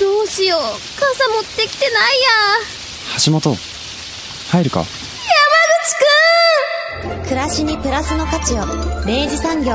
どうしよう。傘持ってきてないや。橋本、入るか？山口くん。暮らしにプラスの価値を。明治産業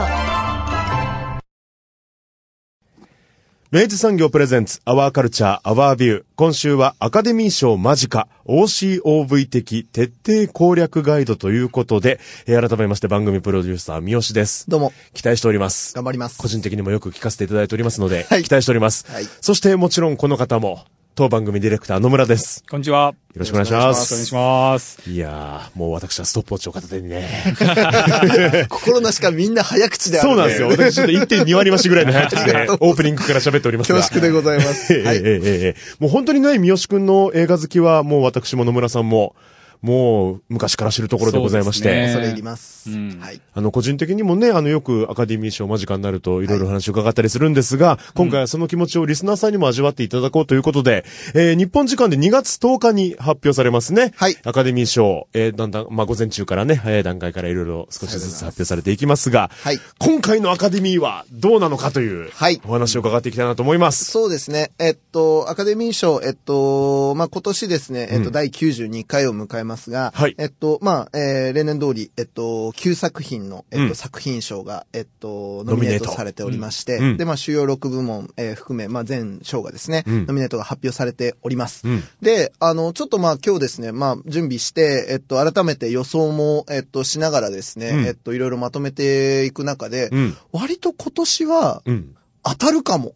明治産業プレゼンツ、アワーカルチャー、アワービュー。今週はアカデミー賞間近、OCOV 的徹底攻略ガイドということで、えー改めまして番組プロデューサー、三好です。どうも、期待しております。頑張ります。個人的にもよく聞かせていただいておりますので、はい期待しております。はいそしてもちろんこの方も、当番組ディレクター野村です。こんにちは。よよろしくお願いします。お願いします。いやー、もう私はストップウォッチを片手にね。心なしかみんな早口であるそうなんですよ。私ちょっと1.2割増しぐらいの早口で、オープニングから喋っておりますが。恐縮でございます。ええはい。ええええもう本当にね、三好くんの映画好きは、もう私も野村さんも、もう昔から知るところでございまして、そねそれいります。うんはい。あの、個人的にもね、あの、よくアカデミー賞間近になるといろいろ話を伺ったりするんですが、今回はその気持ちをリスナーさんにも味わっていただこうということで、えー日本時間で2月10日に発表されますね。はいアカデミー賞、えーだんだん、まあ、午前中からね、早い段階からいろいろ少しずつ発表されていきますが、はい今回のアカデミーはどうなのかという、はいお話を伺っていきたいなと思います。そうですね。えっと、アカデミー賞、えっと、まあ、今年ですね、えっと、うん第92回を迎えますが、はいえっと、まあ、えー例年通り、えっと、9作品の、えっと、うん作品賞が、えっと、ノノミネートされておりまして、うんで、まあ、主要6部門、えー含め、まあ、全賞がですね、うんノミネートが発表されております。うんで、あの、ちょっとまあ今日ですね、まあ準備して、えっと、改めて予想も、えっと、しながらですね、うんえっと、いろいろまとめていく中で、うん。割と今年はうん。当たるかも。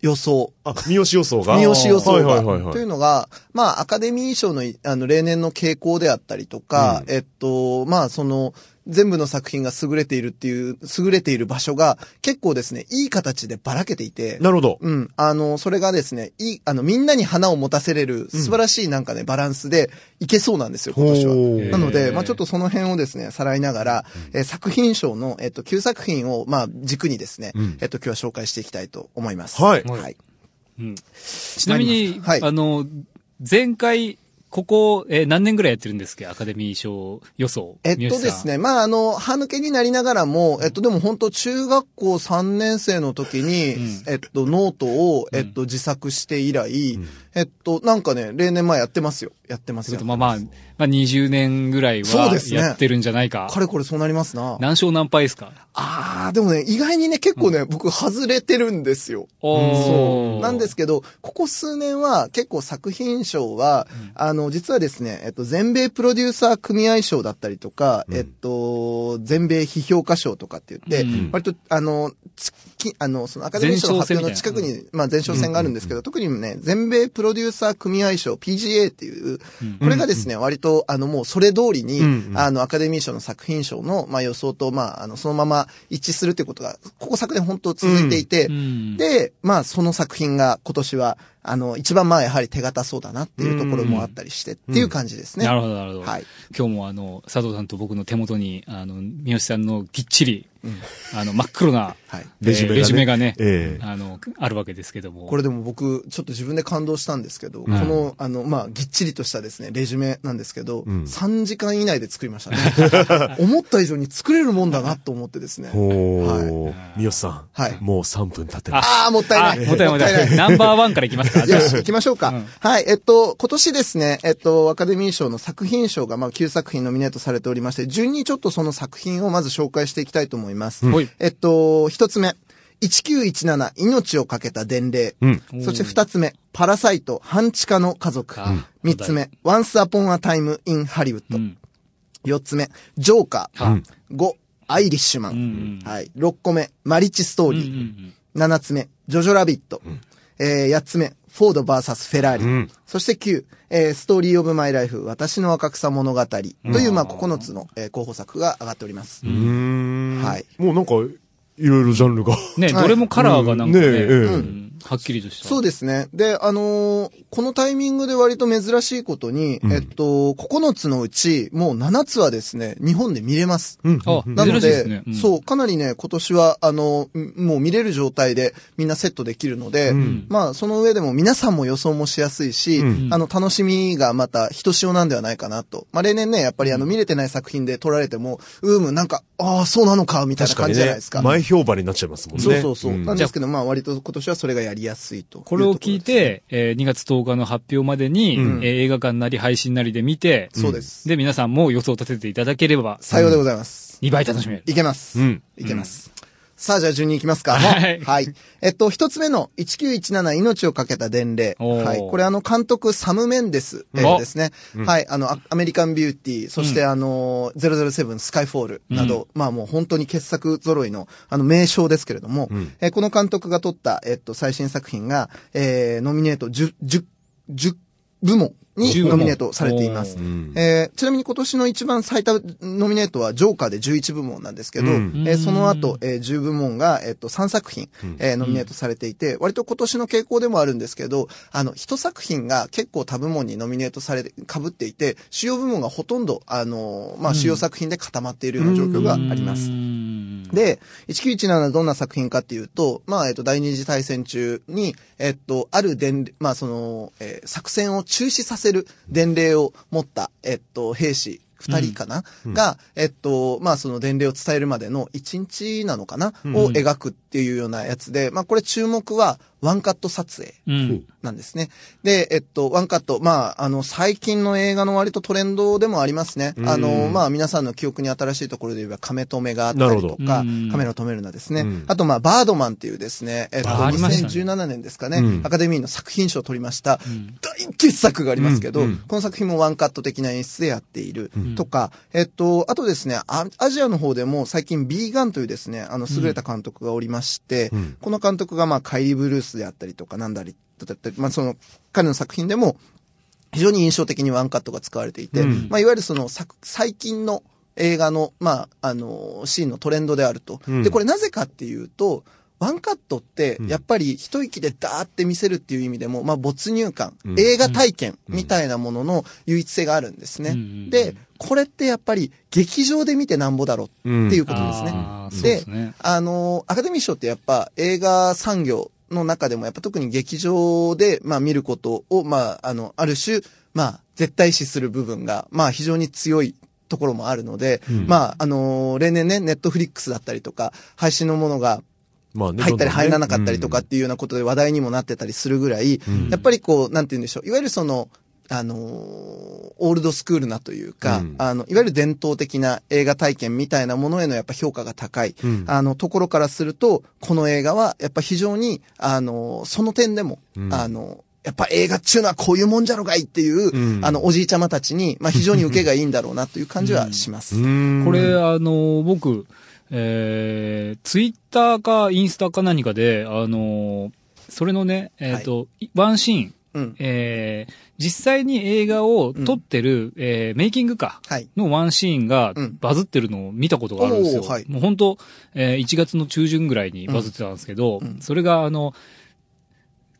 予想。あ、三好予想が？三好予想が。はいはいはいはいというのが、まあ、アカデミー賞のい、あの、例年の傾向であったりとか、うんえっと、まあ、その、全部の作品が優れているっていう、優れている場所が結構ですね、いい形でばらけていて、なるほど。うん。あの、それがですね、いい、あの、みんなに花を持たせれる素晴らしいなんかね、バランスでいけそうなんですよ、今年は。なので、まあちょっとその辺をですね、さらいながら、えー作品賞の、えっと、9作品を、まあ軸にですね、うんえっと、今日は紹介していきたいと思います。はいはい。うんちなみに、はいあの、前回、ここ、えー何年ぐらいやってるんですっけ？アカデミー賞予想。えっとですね、まあ、あの、歯抜けになりながらも、えっと、でも本当中学校3年生の時に、うん。えっと、ノートを、えっと、自作して以来、えっと、なんかね、例年前やってますよ。やってますよ。まあまあ、まあ20年ぐらいはやってるんじゃないか。かれこれそうなりますな。何勝何敗ですか？ああ、でもね、意外にね、結構ね、僕外れてるんですよ。おーなんですけど、ここ数年は結構作品賞は、あの、実はですね、えっと、全米プロデューサー組合賞だったりとか、えっと、全米批評家賞とかって言って、うん割と、あの、つきあの、そのアカデミー賞の発表の近く前に、まあ前哨戦があるんですけど、特にね、全米プロデューサー組合賞、PGA っていう、これがですね、割と、あの、もうそれ通りに、あの、アカデミー賞の作品賞の、まあ予想と、まあ、あの、そのまま一致するっていうことが、ここ昨年本当続いていて、うん。で、まあ、その作品が今年は、あの、一番まあ、やはり手堅そうだなっていうところもあったりしてっていう感じですね。なるほど、なるほど。はい。今日もあの、佐藤さんと僕の手元に、あの、三好さんのぎっちり、あの、真っ黒な、はい。レジュメがねえーレジュメがね、ええあの、あるわけですけども。これでも僕、ちょっと自分で感動したんですけど、んこの、あの、まあ、ぎっちりとしたですね、レジュメなんですけど、ん3時間以内で作りましたね。思った以上に作れるもんだなと思ってですね。ほはー。三好さん。はいもう3分経ってます。ああ、もったいない。あもったいない、もったいない。ナンバーワンからいきます よし、行きましょうか。うんはい、えっと、今年ですね、えっと、アカデミー賞の作品賞が、まあ、9作品ノミネートされておりまして、順にちょっとその作品をまず紹介していきたいと思います。はいえっと、一つ目。1917命をかけた伝令。うん。そして二つ目、パラサイト半地下の家族あ。三つ目、Once Upon a Time in Hollywood う。ん。四つ目、ジョーカー。うん五、アイリッシュマうんン。うんはい。六個目、マリッチストーうんうリー。ん七つ目、ジョジョラビット。えー、八つ目、フォード VS フェラーリ。うんそして9、えー、ストーリーオブマイライフ、私の若草物語。という、まあ、9つの、えー候補作が上がっております。うーん。はい。もうなんか、いろいろジャンルが。ね、はいどれもカラーがなんかね、うんねえええうんはっきりとした。そうですね。で、あのーこのタイミングで割と珍しいことに、えっと、9つのうち、もう7つはですね、日本で見れます。あ、なので、ね。うんそう、かなりね、今年は、あの、んもう見れる状態でみんなセットできるので、まあ、その上でも皆さんも予想もしやすいし、あの、楽しみがまた、ひとしおなんではないかなと。まあ、例年ね、やっぱりあの、見れてない作品で撮られても、うーむ、なんか、ああ、そうなのか、みたいな感じじゃないですか。。前評判になっちゃいますもんね。そうそうそう。んなんですけど、まあ、割と今年はそれがやりやすいとうこれを聞いて、えー2月10日の発表までに、うんえー映画館なり配信なりで見て、そうです。で、皆さんも予想を立てていただければ、さようでございます。2倍楽しめる。いけます。うんいけます。さあ、じゃあ順に行きますか。はいはい。えっと、一つ目の1917命をかけた伝令。はい。これあの、監督サム・メンデス、えおーですね。はい。あの、アアメリカン・ビューティー、そしてあの、007スカイフォールなど、まあもう本当に傑作揃いの、あの、名称ですけれども、えーこの監督が撮った、えっと、最新作品が、えーノミネート10、10、10部門に10ノミネートされています。えーちなみに今年の一番最多ノミネートはジョーカーで11部門なんですけど、うん。えーその後、えー10部門が、えっと3作品、えーノミネートされていて、割と今年の傾向でもあるんですけど、あの、一作品が結構多部門にノミネートされて、被っていて、主要部門がほとんど、あのーまあ、主要作品で固まっているような状況があります。うんで、1917はどんな作品かっていうと、まあ、えっと、第二次大戦中に、えっと、ある伝令、まあ、その、えー作戦を中止させる伝令を持った、えっと、兵士、二人かな、が、えっと、まあ、その伝令を伝えるまでの一日なのかな、を描くっていうようなやつで、まあ、これ注目は、ワンカット撮影。うん。なんですね。で、えっと、ワンカット、まあ、あの、最近の映画の割とトレンドでもありますね。あの、まあ、皆さんの記憶に新しいところで言えば、カメ止めがあったりとか、ど。カメラを止めるなですね。ん。あと、まあ、バードマンっていうですね、えっと、あありましたね。2017年ですかね、うん。アカデミーの作品賞を取りました、大傑作がありますけど、うん。うん。この作品もワンカット的な演出でやっているとか、えっと、あとですね、アアジアの方でも最近ビーガンというですね、あの、優れた監督がおりまして、ん。この監督がまあ、カイリー・ブルースであったりとか、なんだり、だったり、まあ、その、彼の作品でも、非常に印象的にワンカットが使われていて、うん。まあ、いわゆるその、作最近の映画の、まあ、あの、シーンのトレンドであると。うん。で、これなぜかっていうと、ワンカットって、やっぱり一息でダーって見せるっていう意味でも、まあ没入感、うん映画体験みたいなものの唯一性があるんですね。うんで、これってやっぱり劇場で見てなんぼだろうっていうことですね。ですね。あの、アカデミー賞ってやっぱ映画産業の中でもやっぱ特に劇場で、まあ見ることを、まあ、あの、ある種、まあ、絶対視する部分が、まあ非常に強いところもあるので、まあ、あの、例年ね、ネットフリックスだったりとか、配信のものがまあね入ったり入らなかったりとかっていうようなことで話題にもなってたりするぐらい、やっぱりこう、なんて言うんでしょう、いわゆるその、あのーオールドスクールなというか、うん。あの、いわゆる伝統的な映画体験みたいなものへのやっぱ評価が高い、うん。あの、ところからすると、この映画はやっぱ非常に、あのーその点でも、うん。あの、やっぱ映画っちゅうのはこういうもんじゃろがいっていう、うん。あの、おじいちゃまたちに、まあ非常に受けがいいんだろうなという感じはします。うん。これ、あの、僕、えー、ツイッターかインスタか何かで、あの、それのね、えっ、と、ワンシーン、うん。えー、実際に映画を撮ってる、えー、メイキングか。はい。のワンシーンがうんバズってるのを見たことがあるんですよ。はいもう本当、えー1月の中旬ぐらいにバズってたんですけど、うんうんそれがあの、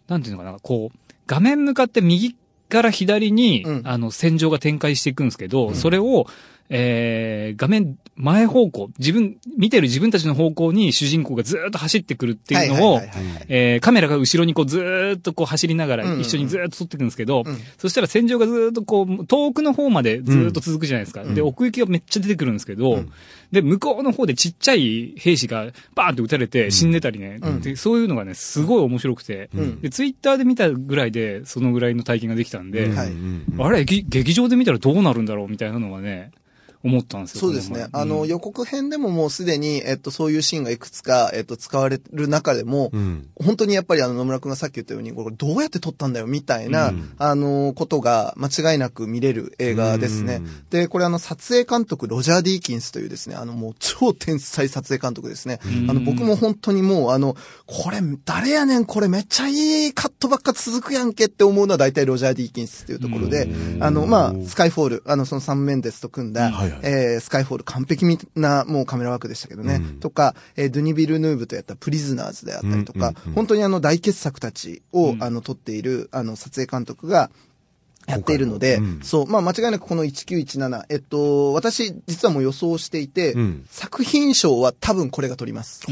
なんていうのかな、こう、画面向かって右から左に、うんあの、戦場が展開していくんですけど、それを、えー、画面前方向、自分、見てる自分たちの方向に主人公がずーっと走ってくるっていうのをえーカメラが後ろにこうずーっとこう走りながらうんうん一緒にずーっと撮っていくんですけど、うん。そしたら戦場がずーっとこう、遠くの方までずーっと続くじゃないですか。で、奥行きがめっちゃ出てくるんですけど、で、向こうの方でちっちゃい兵士がバーンって撃たれて死んでたりね、うん。でそういうのがね、すごい面白くて、うん。で、ツイッターで見たぐらいで、そのぐらいの体験ができたんで、うん。はい。うんあれ、劇劇場で見たらどうなるんだろうみたいなのはね、思ったんですよ。そうですね。あの、予告編でももうすでに、えっと、そういうシーンがいくつか、えっと、使われる中でも、うん本当にやっぱりあの野村くんがさっき言ったように、これどうやって撮ったんだよみたいな、うんあの、ことが間違いなく見れる映画ですね。うんで、これあの撮影監督ロジャー・ディーキンスというですね、あのもう超天才撮影監督ですね。うんあの僕も本当にもうあの、これ誰やねんこれめっちゃいいカットばっか続くやんけって思うのは大体ロジャー・ディーキンスっていうところで、あの、まあ、スカイフォール、あの、そのサンメンデスと組んだ、はいはいはい。えースカイフォール完璧なもうカメラワークでしたけどね。うん。とか、えードゥニ・ビルヌーブとやったプリズナーズであったりとか、うんうんうん。本当にあの大傑作たちを、うん。あの撮っているあの撮影監督が、やっているので、うん。そう、まあ間違いなくこの1917、えっと、私実はもう予想していて、うん。作品賞は多分これが取ります。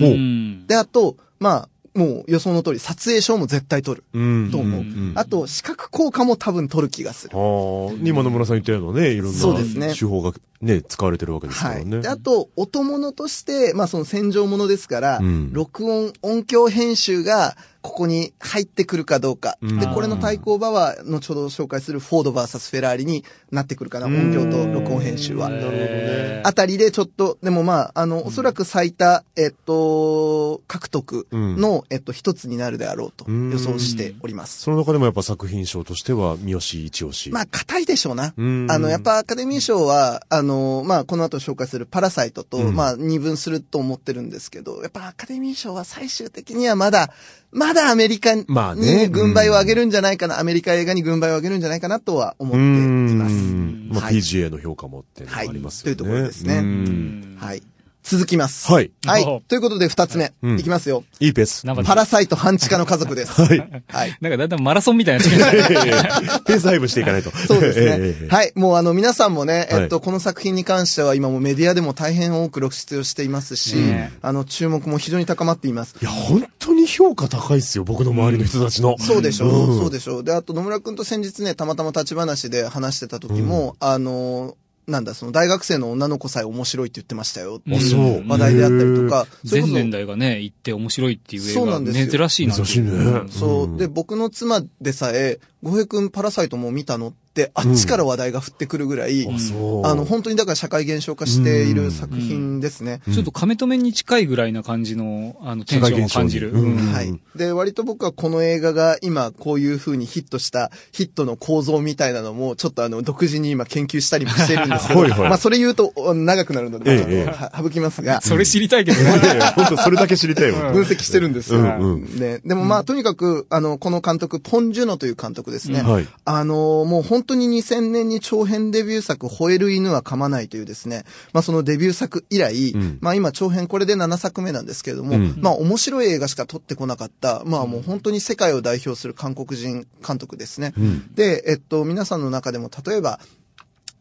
で、あと、まあ、もう予想の通り、撮影賞も絶対取る。うんと思う。んあと、視覚効果も多分取る気がする。ああ、今野村さん言ったようなね、いろんな手法がね、使われてるわけですからはい。ね。で、あと、音物として、まあその戦場物ですから、うん録音、音響編集が、ここに入ってくるかどうか。うんで、これの対抗馬は、後ほど紹介するフォード VS フェラーリになってくるかな、音響と録音編集は。なるほどね。あたりでちょっと、でもまあ、あの、おそらく最多、えっと、獲得の、えっと、一つになるであろうと予想しております。その中でもやっぱ作品賞としては、三好一押し。まあ、硬いでしょうな。うんあの、やっぱアカデミー賞は、あの、まあ、この後紹介するパラサイトと、うんまあ、二分すると思ってるんですけど、やっぱアカデミー賞は最終的にはまだ、まだアメリカにまあね軍配を上げるんじゃないかな、アメリカ映画に軍配を上げるんじゃないかなとは思っています。うんまあ、はい PGA の評価もってありますよね。はいというところですねうんはい。続きます。はいはい。ということで二つ目、うんいきますよ。いいペース。なんかパラサイト半地下の家族です。はい。はい。なんかだんだんマラソンみたいにな。ペース配分していかないと。そうですえねえ。はい。もうあの、皆さんもね、はいえっと、この作品に関しては今もうメディアでも大変多く露出をしていますしね、あの、注目も非常に高まっています。いや、本当に評価高いっすよ、僕の周りの人たちの。そうでしょう、うんそうでしょう。で、あと野村くんと先日ね、たまたま立ち話で話してた時も、あの、なんだ、その大学生の女の子さえ面白いって言ってましたよってあ、いうそう。話題であったりとか、全年代がね、行って面白いっていう映画そうなんですよ珍しいなって珍しいね。そう。んで、僕の妻でさえ、ご平くんパラサイトも見たのって、あっちから話題が降ってくるぐらい、う。あの、本当にだから社会現象化している作品ですね。ちょっと亀止めに近いぐらいな感じの、あの、テンションを感じる。社会現象にうんはい。で、割と僕はこの映画が今こういう風にヒットしたヒットの構造みたいなのもちょっとあの独自に今研究したりもしてるんですけど、はいはいまあそれ言うとお長くなるので、省きますが、それ知りたいけどね。本当それだけ知りたいわ。分析してるんですよ。うんうんね、でもまあ、とにかく、あの、この監督、ポン・ジュノという監督ですね。はいあの、もう本当に2000年に長編デビュー作、吠える犬は噛まないというですね、まあそのデビュー作以来、うん。まあ今長編これで7作目なんですけれども、うん。まあ面白い映画しか撮ってこなかった、まあもう本当に世界を代表する韓国人監督ですね。ん。で、えっと、皆さんの中でも例えば、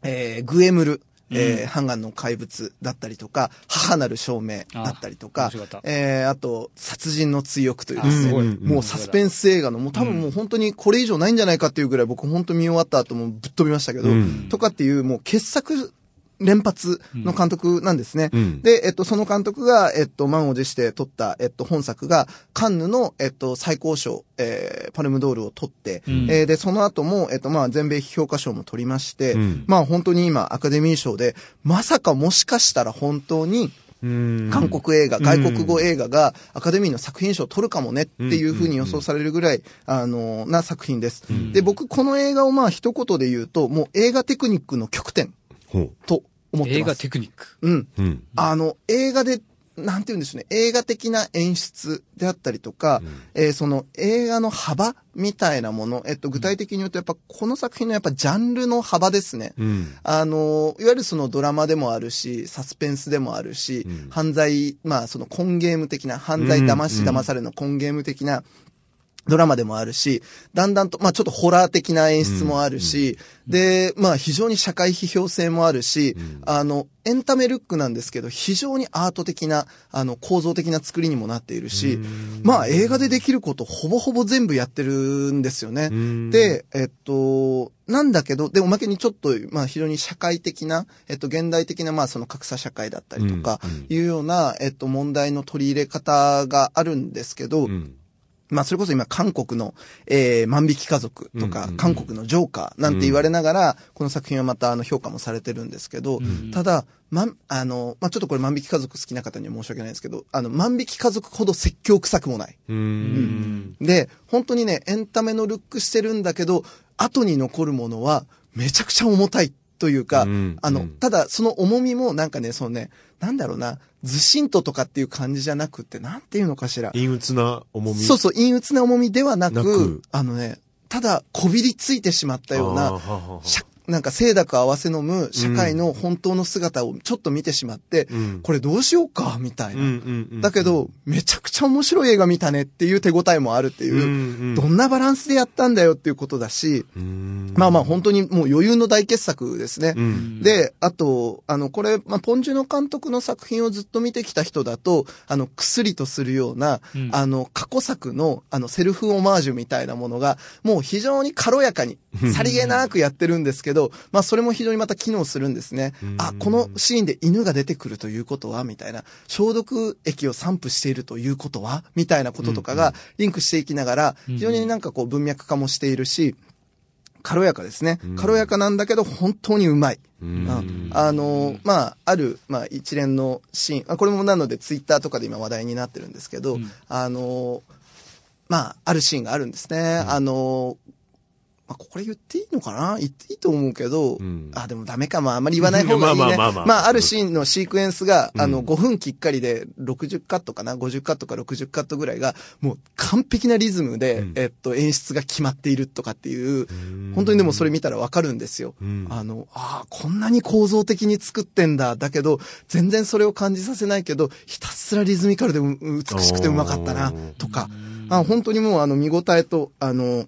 えーグエムル、えーハンガンの怪物だったりとか、母なる証明だったりとあか面白かっ、た。えーあと、殺人の追憶というですね、もうサスペンス映画の、もう多分もう本当にこれ以上ないんじゃないかっていうぐらい僕本当見終わった後もぶっ飛びましたけど、うん。とかっていうもう傑作連発の監督なんですね。うん。で、えっと、その監督が、えっと、満を持して撮った、えっと、本作が、カンヌの、えっと、最高賞、えーパルムドールを取って、ん。えーで、その後も、えっと、まあ、全米評価賞も取りまして、うん。まあ、本当に今、アカデミー賞で、まさかもしかしたら本当に、うん。韓国映画、外国語映画がアカデミーの作品賞を取るかもねっていうふうに予想されるぐらい、あの、な作品です。で、僕、この映画をまあ一言で言うと、もう映画テクニックの。と思って映画ます。テクニック。うん。うん。あの、映画で、なんて言うんでしょうね。映画的な演出であったりとか、えーその映画の幅みたいなもの、えっと、具体的に言うと、やっぱこの作品のやっぱジャンルの幅ですね。うん。あの、いわゆるそのドラマでもあるし、サスペンスでもあるし、うん犯罪、まあそのコンゲーム的な、犯罪騙しうん騙されのコンゲーム的な、ドラマでもあるし、だんだんと、まあちょっとホラー的な演出もあるし、で、まあ非常に社会批評性もあるし、あの、エンタメルックなんですけど、非常にアート的な、あの、構造的な作りにもなっているし、まあ映画でできることほぼほぼ全部やってるんですよね。ん。で、えっと、なんだけど、で、おまけにちょっと、まあ非常に社会的な、えっと、現代的な、まあその格差社会だったりとかうんうん、いうような、えっと、問題の取り入れ方があるんですけど、うん。まあ、それこそ今、韓国の、えー、万引き家族とか、うんうんうん韓国のジョーカーなんて言われながら、この作品はまた、あの、評価もされてるんですけど、ただ、まん、あの、まあ、ちょっとこれ万引き家族好きな方には申し訳ないですけど、あの、万引き家族ほど説教臭くもない。うん。で、本当にね、エンタメのルックしてるんだけど、後に残るものは、めちゃくちゃ重たいというか、うんあの、うんただ、その重みもなんかね、そのね、なんだろうな、ずしんととかっていう感じじゃなくって、なんていうのかしら。陰鬱な重み？そうそう、陰鬱な重みではなく、なくあのね、ただ、こびりついてしまったような、あーはははしゃなんか清濁合わせ飲む社会の本当の姿をちょっと見てしまって、うん。これどうしようか、みたいな。うんうんうんだけど、めちゃくちゃ面白い映画見たねっていう手応えもあるっていう、うんうんどんなバランスでやったんだよっていうことだし、うん。まあまあ本当にもう余裕の大傑作ですね。うん。で、あと、あの、これ、まあ、ポンジュノ監督の作品をずっと見てきた人だと、あの、薬とするような、うん。あの、過去作の、あの、セルフオマージュみたいなものが、もう非常に軽やかに、さりげなくやってるんですけど、まあ、それも非常にまた機能するんですね。あ、このシーンで犬が出てくるということは、みたいな、消毒液を散布しているということは、みたいなこととかが、リンクしていきながら、非常になんかこう、文脈化もしているし、軽やかですね。軽やかなんだけど、本当にうまい。うん。あの、まあ、ある、まあ、一連のシーン、あこれもなのでツイッターとかで今話題になってるんですけど、うん。あの、まあ、あるシーンがあるんですね。あの、まあ、これ言っていいのかな？言っていいと思うけど、んあ、でもダメかも、あんまり言わない方がいいね。まあまあまあまあまあ、あるシーンのシークエンスが、あの、うん5分きっかりで60カットかな ?50 カットか60カットぐらいが、もう完璧なリズムで、うんえっと、演出が決まっているとかっていう、ん本当にでもそれ見たらわかるんですよ。んあの、ああ、こんなに構造的に作ってんだ。だけど、全然それを感じさせないけど、ひたすらリズミカルでう美しくてうまかったな、とか。あ本当にもうあの見応えと、あの、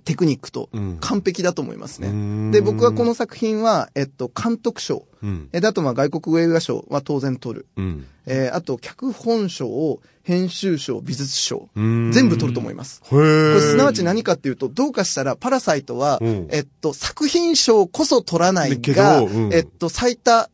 テクニックとうん完璧だと思いますね。うんで、僕はこの作品は、えっと、監督賞。うんえ、だとまあ外国映画賞は当然取る。うんえーあと、脚本賞、編集賞、美術賞。うん全部取ると思います。へこれえすなわち何かっていうと、どうかしたら、パラサイトは、うんえっと、作品賞こそ取らないが、どうんえっと、最多、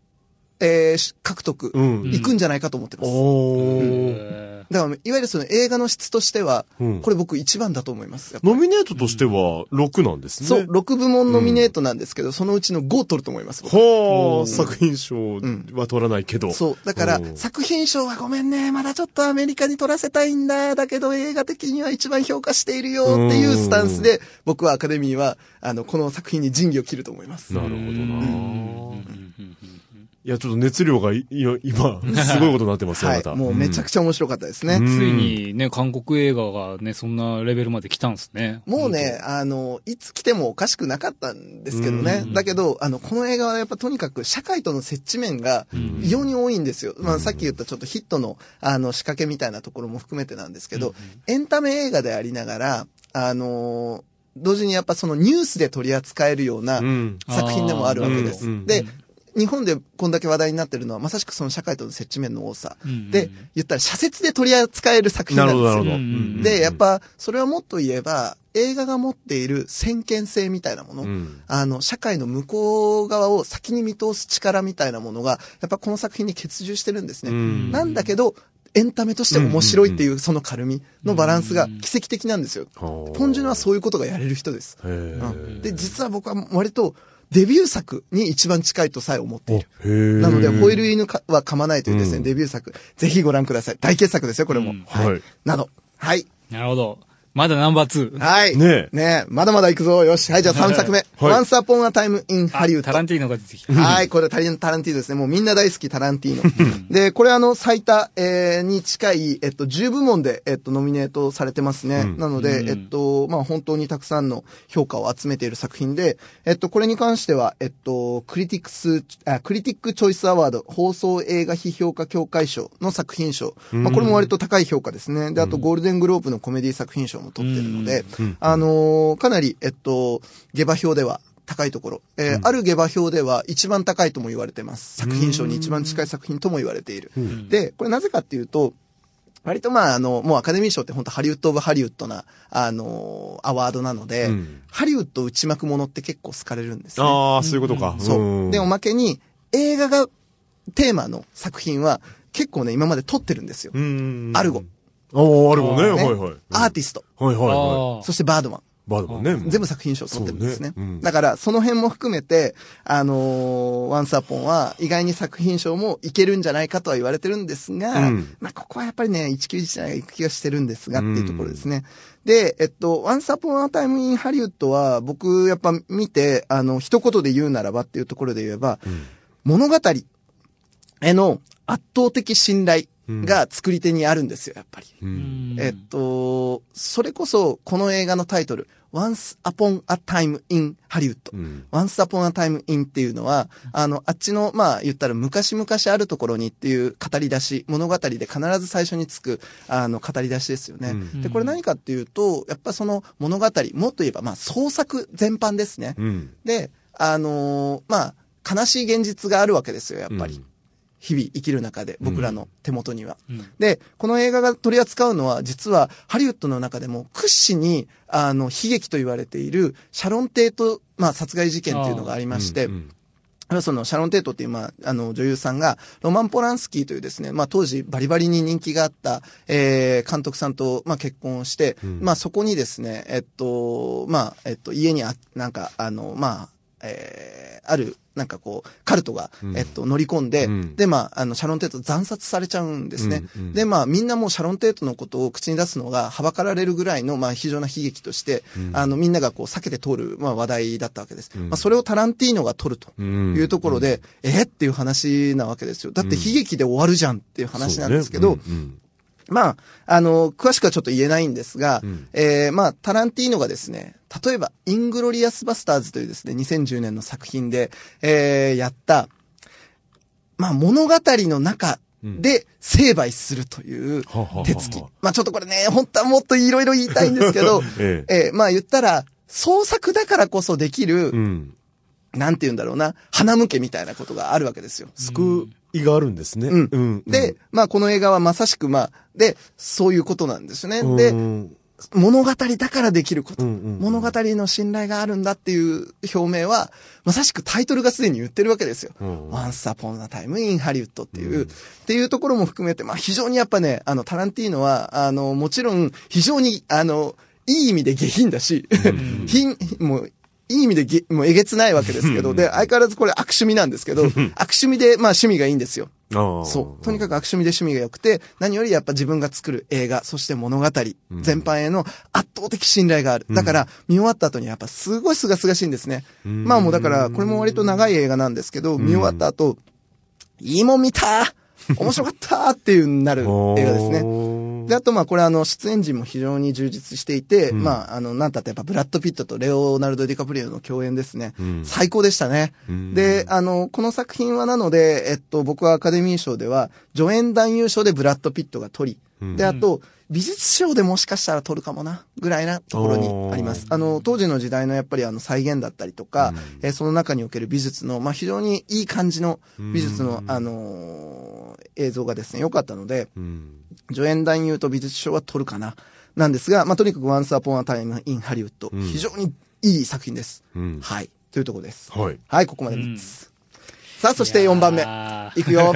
えー獲得、うんいくんじゃないかと思ってます。おーえだから、いわゆるその映画の質としては、うんこれ僕一番だと思います。ノミネートとしては6なんですね。そう、6部門ノミネートなんですけど、そのうちの5取ると思います。僕はあ、作品賞は取らないけど。そう。だからう、ん作品賞はごめんね。まだちょっとアメリカに取らせたいんだ。だけど映画的には一番評価しているよっていうスタンスで、僕はアカデミーは、あの、この作品に仁義を切ると思います。なるほどな。いや、ちょっと熱量がいい今、すごいことになってますよ、はい。また。もうめちゃくちゃ面白かったですね。うんついにね、韓国映画がね、そんなレベルまで来たんですね。もうね、あの、いつ来てもおかしくなかったんですけどね。だけど、あの、この映画はやっぱとにかく社会との接地面が異様に多いんですよ。まあさっき言ったちょっとヒットの、あの、仕掛けみたいなところも含めてなんですけど、エンタメ映画でありながら、あの、同時にやっぱそのニュースで取り扱えるようなうん作品でもあるわけです。で、日本でこんだけ話題になってるのは、まさしくその社会との接地面の多さ。うんで、言ったら社説で取り扱える作品ななんですよ。るほど、なるほど。うんうんで、やっ、ぱ、それはもっと言えば、映画が持っている先見性みたいなもの、うんあの、社会の向こう側を先に見通す力みたいなものが、やっぱこの作品に欠如してるんですね。うんなんだけど、エンタメとして面白いっていうその軽みのバランスが奇跡的なんですよ。はあポンジュノはそういうことがやれる人です。へうんで、実は僕は割とデビュー作に一番近いとさえ思っている。なので、吠える犬かは噛まないというですね、うんデビュー作、ぜひご覧ください。大傑作ですよ、これも。うんはい。など。はい。なるほど。まだナンバー2。はい。ねえねえ。まだまだ行くぞ。よし。はい、じゃあ3作目。はい Once Upon a Time in あ Hollywood。タランティーノが出てきた。はい、これタリタランティーノですね。もうみんな大好きタランティーノ。で、これあの、最多、えーに近い、えっと、10部門で、えっと、ノミネートされてますね。うんなので、うんえっと、まあ、本当にたくさんの評価を集めている作品で、えっと、これに関しては、えっと、クリティクス、あ、クリティックチョイスアワード、放送映画批評家協会賞の作品賞。まあ、これも割と高い評価ですね。で、あと、ゴールデングローブのコメディ作品賞も取ってるので、あのーかなり、えっと、下馬評では、高いところ。えーある下馬評では一番高いとも言われてます。作品賞に一番近い作品とも言われている。で、これなぜかっていうと、割とまあ、あの、もうアカデミー賞って本当ハリウッド・オブ・ハリウッドな、あのーアワードなので、うんハリウッド内幕ものって結構好かれるんですね。ああ、そういうことか。そう。んで、おまけに、映画がテーマの作品は結構ね、今まで撮ってるんですよ。うん。アルゴ。ああ、アルゴね。ねはいはい。アーティスト。はいはいはい。あそしてバードマン。バードマンね。全部作品賞を取ってるんですね。ねうんだから、その辺も含めて、あのーワンサポンは意外に作品賞もいけるんじゃないかとは言われてるんですが、うんまあ、ここはやっぱりね、19じゃないか行く気がしてるんですがっていうところですね。で、えっと、ワンサポンアタイムインハリウッドは、僕やっぱ見て、あの、一言で言うならばっていうところで言えば、物語への圧倒的信頼が作り手にあるんですよ、やっぱり。うん。えっと、それこそ、この映画のタイトル、Once Upon a Time in Hollywood。うん。Once Upon a Time in っていうのは、あの、あっちの、まあ、言ったら昔々あるところにっていう語り出し、物語で必ず最初につく、あの、語り出しですよね。うんで、これ何かっていうと、やっぱその物語、もっと言えば、まあ、創作全般ですね。うん。で、あのーまあ、悲しい現実があるわけですよ、やっぱり。うん日々生きる中で、僕らの手元には。うん。で、この映画が取り扱うのは、実は、ハリウッドの中でも屈指に、あの、悲劇と言われている、シャロン・テート、まあ、殺害事件っていうのがありまして、うんそのシャロン・テートっていう、まあ、あの、女優さんが、ロマン・ポランスキーというですね、まあ、当時バリバリに人気があった、えー、監督さんと、まあ、結婚をして、うん。まあ、そこにですね、えっと、まあ、えっと、家にあ、なんか、あの、まあ、えー、ある、なんかこう、カルトが、うん。えっと、乗り込んで、うん。で、まあ、あの、シャロン・テート惨殺されちゃうんですね。うんうん。で、まあ、みんなもうシャロン・テートのことを口に出すのがはばかられるぐらいの、まあ、非常な悲劇として、うん。あの、みんながこう、避けて通る、まあ、話題だったわけです。うん。まあ、それをタランティーノが取ると。うん。いうところで、えっていう話なわけですよ。だって悲劇で終わるじゃんっていう話なんですけど、まあ、あの、詳しくはちょっと言えないんですが、うんえーまあ、タランティーノがですね、例えば、イングロリアス・バスターズというですね、2010年の作品で、えーやった、まあ、物語の中で成敗するという手つき。まあ、ちょっとこれね、本当はもっといろいろ言いたいんですけど、えええーまあ、言ったら、創作だからこそできる、うん。なんて言うんだろうな、花向けみたいなことがあるわけですよ。救いがあるんですね。うんうん。で、まあこの映画はまさしくまあ、で、そういうことなんですね。うん、でう、ん物語だからできること、うんうんうん物語の信頼があるんだっていう表明は、まさしくタイトルがすでに言ってるわけですよ。うん Once Upon a Time in Hollywood っていう、っていうところも含めて、まあ非常にやっぱね、あの、タランティーノは、あの、もちろん非常に、あの、いい意味で下品だし、品、もう、いい意味でげ、もうえげつないわけですけど、で、相変わらずこれ悪趣味なんですけど、悪趣味で、まあ趣味がいいんですよ。そう。とにかく悪趣味で趣味が良くて、何よりやっぱ自分が作る映画、そして物語、全般への圧倒的信頼がある。だから、見終わった後にやっぱすごい清々しいんですね。まあもうだから、これも割と長い映画なんですけど、見終わった後、いいもん見た 面白かったっていうなる映画ですね。ねで、あと、まあ、これあの、出演陣も非常に充実していて、まあ、あの、なんたってやっぱブラッド・ピットとレオナルド・ディカプリオの共演ですね。うん最高でしたね。うんで、あの、この作品はなので、えっと、僕はアカデミー賞では、助演男優賞でブラッド・ピットが取り、で、あと、美術賞でもしかしたら取るかもな、ぐらいなところにあります。あの、当時の時代のやっぱりあの再現だったりとか、えーその中における美術の、まあ、非常にいい感じの美術の、あのー映像がですね、良かったので、うん助演男優と美術賞は取るかな。なんですが、まあ、とにかく Once Upon a Time in Hollywood、ん非常にいい作品です。うんはい。というところです。はい。はい、ここまで3つ。さあ、そして4番目。あいくよ。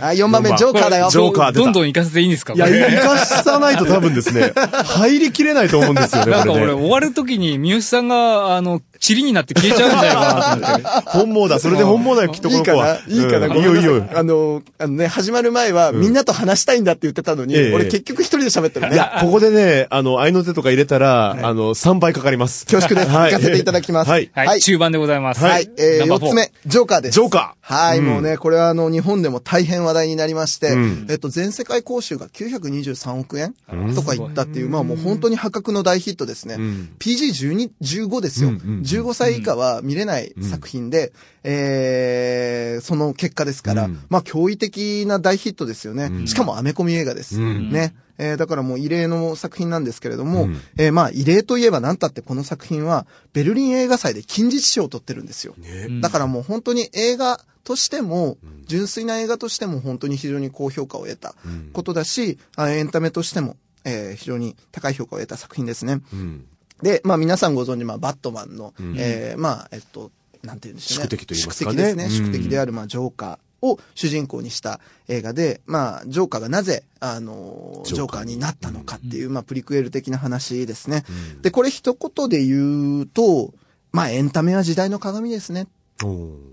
はい、4番目、ジョーカーだよ。ジョーカー出たどんどん行かせていいんですかいや、これ生かさないと多分ですね、入りきれないと思うんですよね、なんかこれね。俺終わる時に三好さんが、あの、塵になって消えちゃうんじゃないかなと思って。本望だ。それで本望だよ、きっとこいいかの子は。ないいかな、うんごめんなさいいよいいよ。あの、あのね、始まる前は、みんなと話したいんだって言ってたのに、ええ俺結局一人で喋ってるね。いや、ここでね、あの、合いの手とか入れたら、あの、3倍かかります。恐縮です。はい行かせていただきます。はい。はい、中盤でございます。はい。えー、ナンバーフォー四つ目、ジョーカーです。ジョーカーはい、うんもうね、これはあの、日本でも大変話題になりまして、うんえっと、全世界興収が923億円とかいったっていう、まあもう本当に破格の大ヒットですね。ん PG12、15ですよ。うんうんうん15歳以下は見れない作品で、えー、その結果ですから、うんまあ驚異的な大ヒットですよね。しかもアメコミ映画です。うんね。えーだからもう異例の作品なんですけれども、うんえーまあ異例といえば何たってこの作品は、ベルリン映画祭で金獅子賞を取ってるんですよ。ねだからもう本当に映画としても、純粋な映画としても本当に非常に高評価を得たことだし、あエンタメとしても、えー非常に高い評価を得た作品ですね。うん。で、まあ皆さんご存知、まあバットマンの、えーまあ、えっと、なんて言うんでしょうね。宿敵と言いますかね宿敵ですね。うん宿敵である、まあ、ジョーカーを主人公にした映画で、まあ、ジョーカーがなぜ、あのー、ジョーカーになったのかっていう、まあ、プリクエル的な話ですね。で、これ一言で言うと、まあ、エンタメは時代の鏡ですね。っ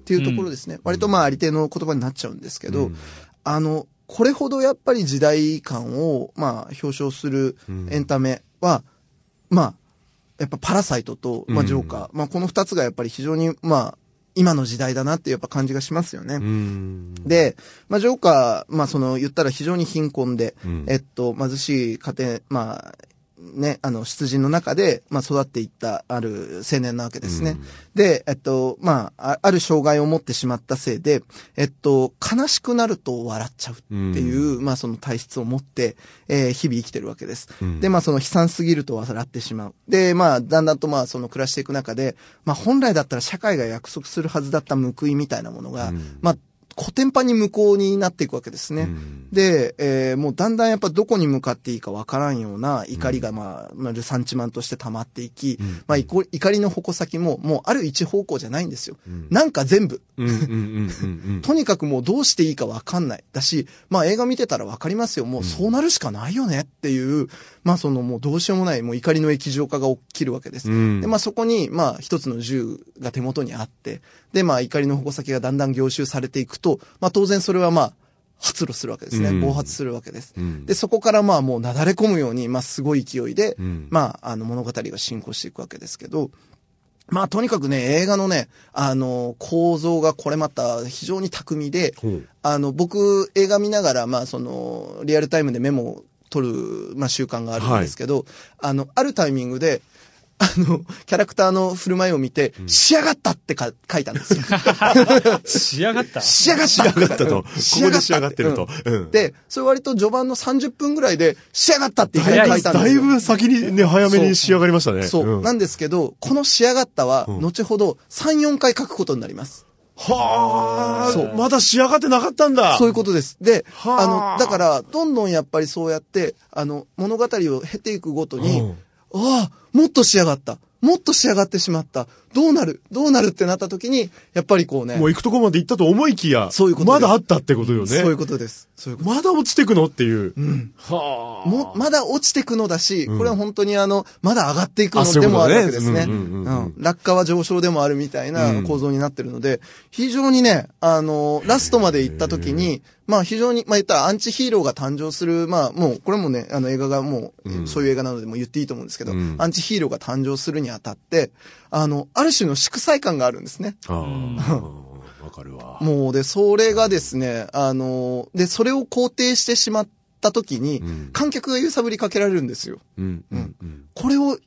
ていうところですね。割とまああり手の言葉になっちゃうんですけど、うんあの、これほどやっぱり時代感を、まあ、表彰するエンタメは、まあ、やっぱパラサイトと、まあ、うんジョーカー、まあ、この二つがやっぱり非常に、まあ、今の時代だなっていうやっぱ感じがしますよね。うん。で、まあ、ジョーカー、まあ、その、言ったら非常に貧困で、うんえっと、貧しい家庭、まあ、ね、あの、出陣の中で、まあ、育っていった、ある青年なわけですね。で、えっと、まあ、あある障害を持ってしまったせいで、えっと、悲しくなると笑っちゃうっていう、まあ、その体質を持って、えー日々生きてるわけです。で、まあ、その悲惨すぎると笑ってしまう。で、まあ、だんだんとまあ、その暮らしていく中で、まあ、本来だったら社会が約束するはずだった報いみたいなものが、まあ、コテンパンに無効になっていくわけですね。で、えーもうだんだんやっぱどこに向かっていいかわからんような怒りがまあ、まあ、ルサンチマンとして溜まっていき、まあ、いこ怒りの矛先ももうある一方向じゃないんですよ。なんか全部。うんうんうんうんうん。とにかくもうどうしていいかわかんない。だし、まあ映画見てたらわかりますよ。もうそうなるしかないよねっていう、まあそのもうどうしようもない、もう怒りの液状化が起きるわけです。うんで、まあそこに、まあ一つの銃が手元にあって、で、まあ怒りの矛先がだんだん凝集されていくと、まあ当然それはまあ、発露するわけですね。うん。暴発するわけです。ん。で、そこからまあもうなだれ込むように、まあすごい勢いで、ん。まああの物語が進行していくわけですけど、まあとにかくね、映画のね、あの、構造がこれまた非常に巧みであの、僕映画見ながら、まあその、リアルタイムでメモを取る、まあ習慣があるんですけど、あの、あるタイミングで、あの、キャラクターの振る舞いを見て、仕上がったってか書い たんですよ。仕上がった？仕上がった仕上がったと。こ仕こで仕上がってると。うんうん。で、それ割と序盤の30分ぐらいで、仕上がったっていきなり書いたんですよ。だいぶ先にね、早めに仕上がりましたね。そう。んなんですけど、この仕上がったは、後ほど3、4回書くことになります。はあ、そうまだ仕上がってなかったんだ。そういうことです。で、はああの、だから、どんどんやっぱりそうやって、あの、物語を経ていくごとに、うんああ、もっと仕上がった。もっと仕上がってしまった。どうなる？どうなるってなった時に、やっぱりこうね、もう行くとこまで行ったと思いきや、そういうことまだあったってことよね。そういうことです。そういうことまだ落ちてくのっていう。はあ。も、まだ落ちてくのだし、うんこれは本当にあの、まだ上がっていくのでもあるわけですね。うんうんうんうんうん落下は上昇でもあるみたいな構造になってるので、非常にね、あの、ラストまで行った時に、まあ非常に、まあ言ったらアンチヒーローが誕生する、まあもう、これもね、あの映画がもう、そういう映画なのでもう言っていいと思うんですけど、うんアンチヒーローが誕生するにあたって、あの、ある種の祝祭感があるんですね。ああ、わかるわ。もう、で、それがですね、あの、で、それを肯定してしまった時に、ん観客が揺さぶりかけられるんですよ。うん、うん、うん。これを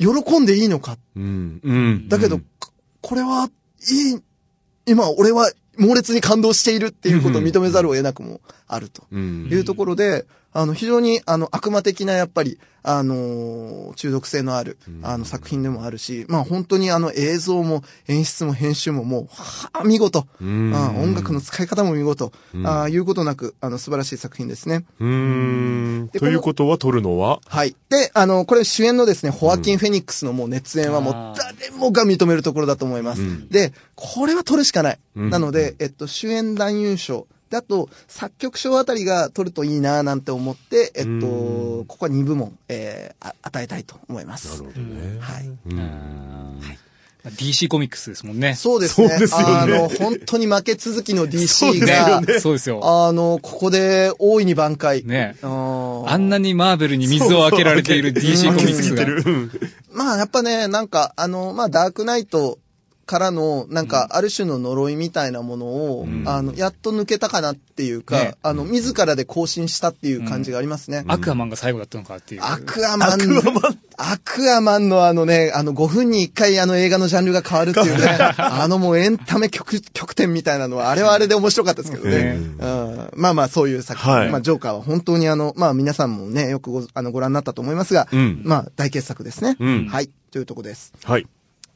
喜んでいいのか。うん、うん。だけど、ここれは、いい、今、俺は猛烈に感動しているっていうことを認めざるを得なくもあるとうん、いうところで、あの、非常に、あの、悪魔的な、やっぱり、あのー中毒性のある、あの、作品でもあるし、まあ、本当にあの、映像も演出も編集ももう、はあ、見事。うんあ音楽の使い方も見事。ああいうことなく、あの、素晴らしい作品ですね。うーん。でということは、撮るのは？はい。で、あの、これ主演のですね、ホアキン・フェニックスのもう熱演はもう誰もが認めるところだと思います。うんで、これは取るしかない。うんなので、えっと、主演男優賞。で、あと、作曲賞あたりが取るといいななんて思って、えっと、うんここは2部門、えーあ与えたいと思います。なるほどね。はい。うん。DC コミックスですもんね。そうですね。そうですよねあの、本当に負け続きのそう DC ですよが、ねそうですよ。あの、ここで大いに挽回。ねあーあんなにマーベルに水を開けられている DC コミックスが。まあやっぱね、なんか、あの、まあダークナイトからの、なんか、ある種の呪いみたいなものを、あの、やっと抜けたかなっていうか、ねあの、自らで更新したっていう感じがありますね。アクアマンが最後だったのかっていう。アクアマン。アクアマン。アクアマンのあのね、あの5分に1回あの映画のジャンルが変わるっていうね、あのもうエンタメ曲、曲点みたいなのは、あれはあれで面白かったですけどね。ねうん、まあまあそういう作品。はいまあジョーカーは本当にあの、まあ皆さんもね、よくごあのご覧になったと思いますが、うんまあ大傑作ですね。うんはい。というとこです。はい。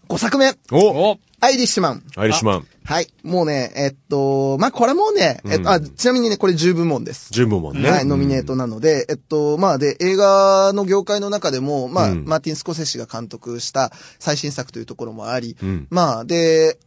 5作目。おおアイリッシュマン。アイリッシュマン。はい。もうね、えっと、まあ、これもね、えっと、あ、ちなみにね、これ10部門です。十部門ね。はい、ノミネートなので、えっと、まあ、で、映画の業界の中でも、まあ、うんマーティン・スコセッシが監督した最新作というところもあり、うんまあ、で、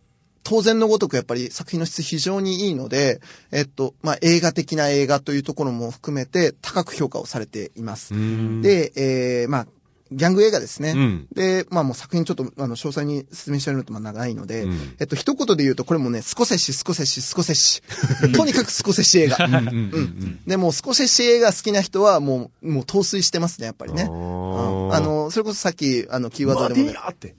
当然のごとくやっぱり作品の質非常にいいので、えっと、まあ、映画的な映画というところも含めて高く評価をされています。うんで、えー、まあ、ギャング映画ですね。うんで、まあもう作品ちょっと、あの、詳細に説明してやるとまあ長いので、うんえっと、一言で言うと、これもね、スコセッシ、スコセッシ、スコセッシ。とにかくスコセッシ映画。うん。で、もうスコセッシ映画好きな人は、もう、もう陶酔してますね、やっぱりね。あうーんあの、それこそさっき、あの、キーワードでもね、ィンヤーって。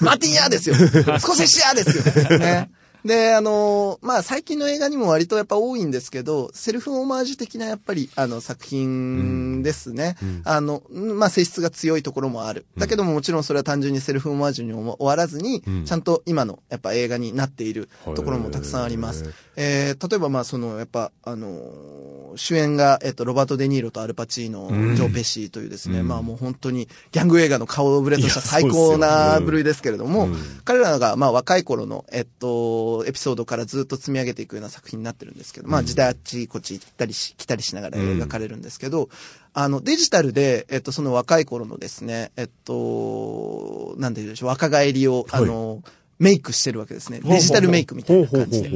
マーティンヤーですよ。スコセッシヤーですよ。ね。で、あの、まあ、最近の映画にも割とやっぱ多いんですけど、セルフオマージュ的なやっぱり、あの、作品ですね。あの、まあ、性質が強いところもある。だけどももちろんそれは単純にセルフオマージュに終わらずに、ん。ちゃんと今のやっぱ映画になっているところもたくさんあります。えー、例えばまあ、その、やっぱ、あのー主演が、えっと、ロバート・デ・ニーロとアルパチーノ、うん。ジョー・ペシーというですね、うん。まあもう本当にギャング映画の顔ぶれとした最高な部類ですけれども、うん。彼らがまあ若い頃の、えっと、エピソードからずっと積み上げていくような作品になってるんですけど、まあ時代あっちこっち行ったりし、来たりしながら描かれるんですけど、あの、デジタルで、えっと、その若い頃のですね、えっと、なんて言うんでしょう、若返りを、あの、メイクしてるわけですね。デジタルメイクみたいな感じで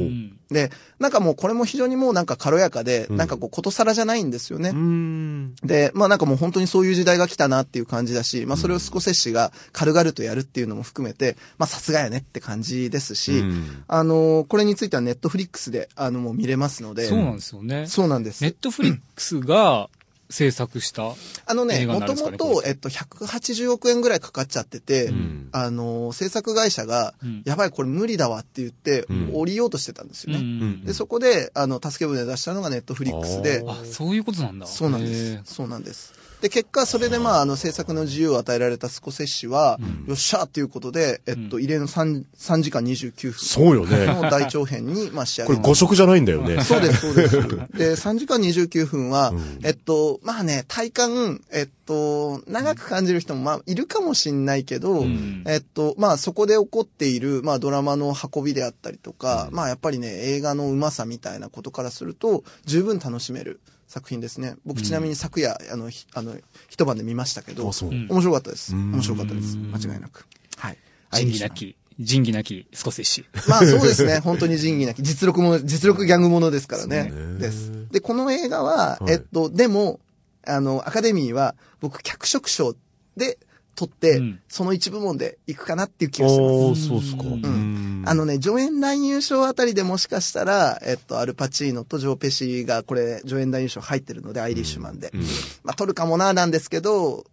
で、なんかもうこれも非常にもうなんか軽やかで、なんかこうことさらじゃないんですよね。うん。で、まあなんかもう本当にそういう時代が来たなっていう感じだし、まあそれをスコセッシが軽々とやるっていうのも含めて、まあさすがやねって感じですし、うんあのーこれについてはネットフリックスで、あの、もう見れますので、そうなんですよね。そうなんですネッ。トフリックスが制作した。あのね、もともと、えっと、180億円ぐらいかかっちゃってて、んあのー制作会社が、うんやばいこれ無理だわって言って、ん降りようとしてたんですよね。うんで、そこで、あの、助け舟出したのがネットフリックスで、あ、そういうことなんだ。そうなんでへすー。そうなんです。で、結果、それでまあ、あの、制作の自由を与えられたスコセッシは、よっしゃーっていうことで、えっと、異例の 3, 3時間29分。そうよね。の大長編に、まあ、仕上これげま5色じゃないんだよね。そうです、そうです。で、3時間29分は、ん。えっと、まあね、体感、えっと、長く感じる人も、まあ、いるかもしんないけど、ん。えっと、まあ、そこで起こっている、まあ、ドラマの運びであったりとか、まあ、やっぱりね、映画のうまさみたいなことからすると、十分楽しめる作品ですね。僕、ちなみに昨夜、あの、ひあの、一晩で見ましたけど、面白かったです。ん面白かったです。間違いなく。はい。仁義なき、仁義なき、スコセッシ。まあそうですね。本当に仁義なき。実力も、実力ギャングものですからね。です。で、この映画は、はいえっと、でも、あの、アカデミーは、僕、脚色賞で撮って、うんその一部門で行くかなっていう気がしてます。おー、そうっすか。うんうんあのね、助演男優賞あたりでもしかしたら、えっと、アルパチーノとジョー・ペシがこれ、助演男優賞入ってるので、アイリッシュマンで。うんまあ、取るかもな、なんですけど、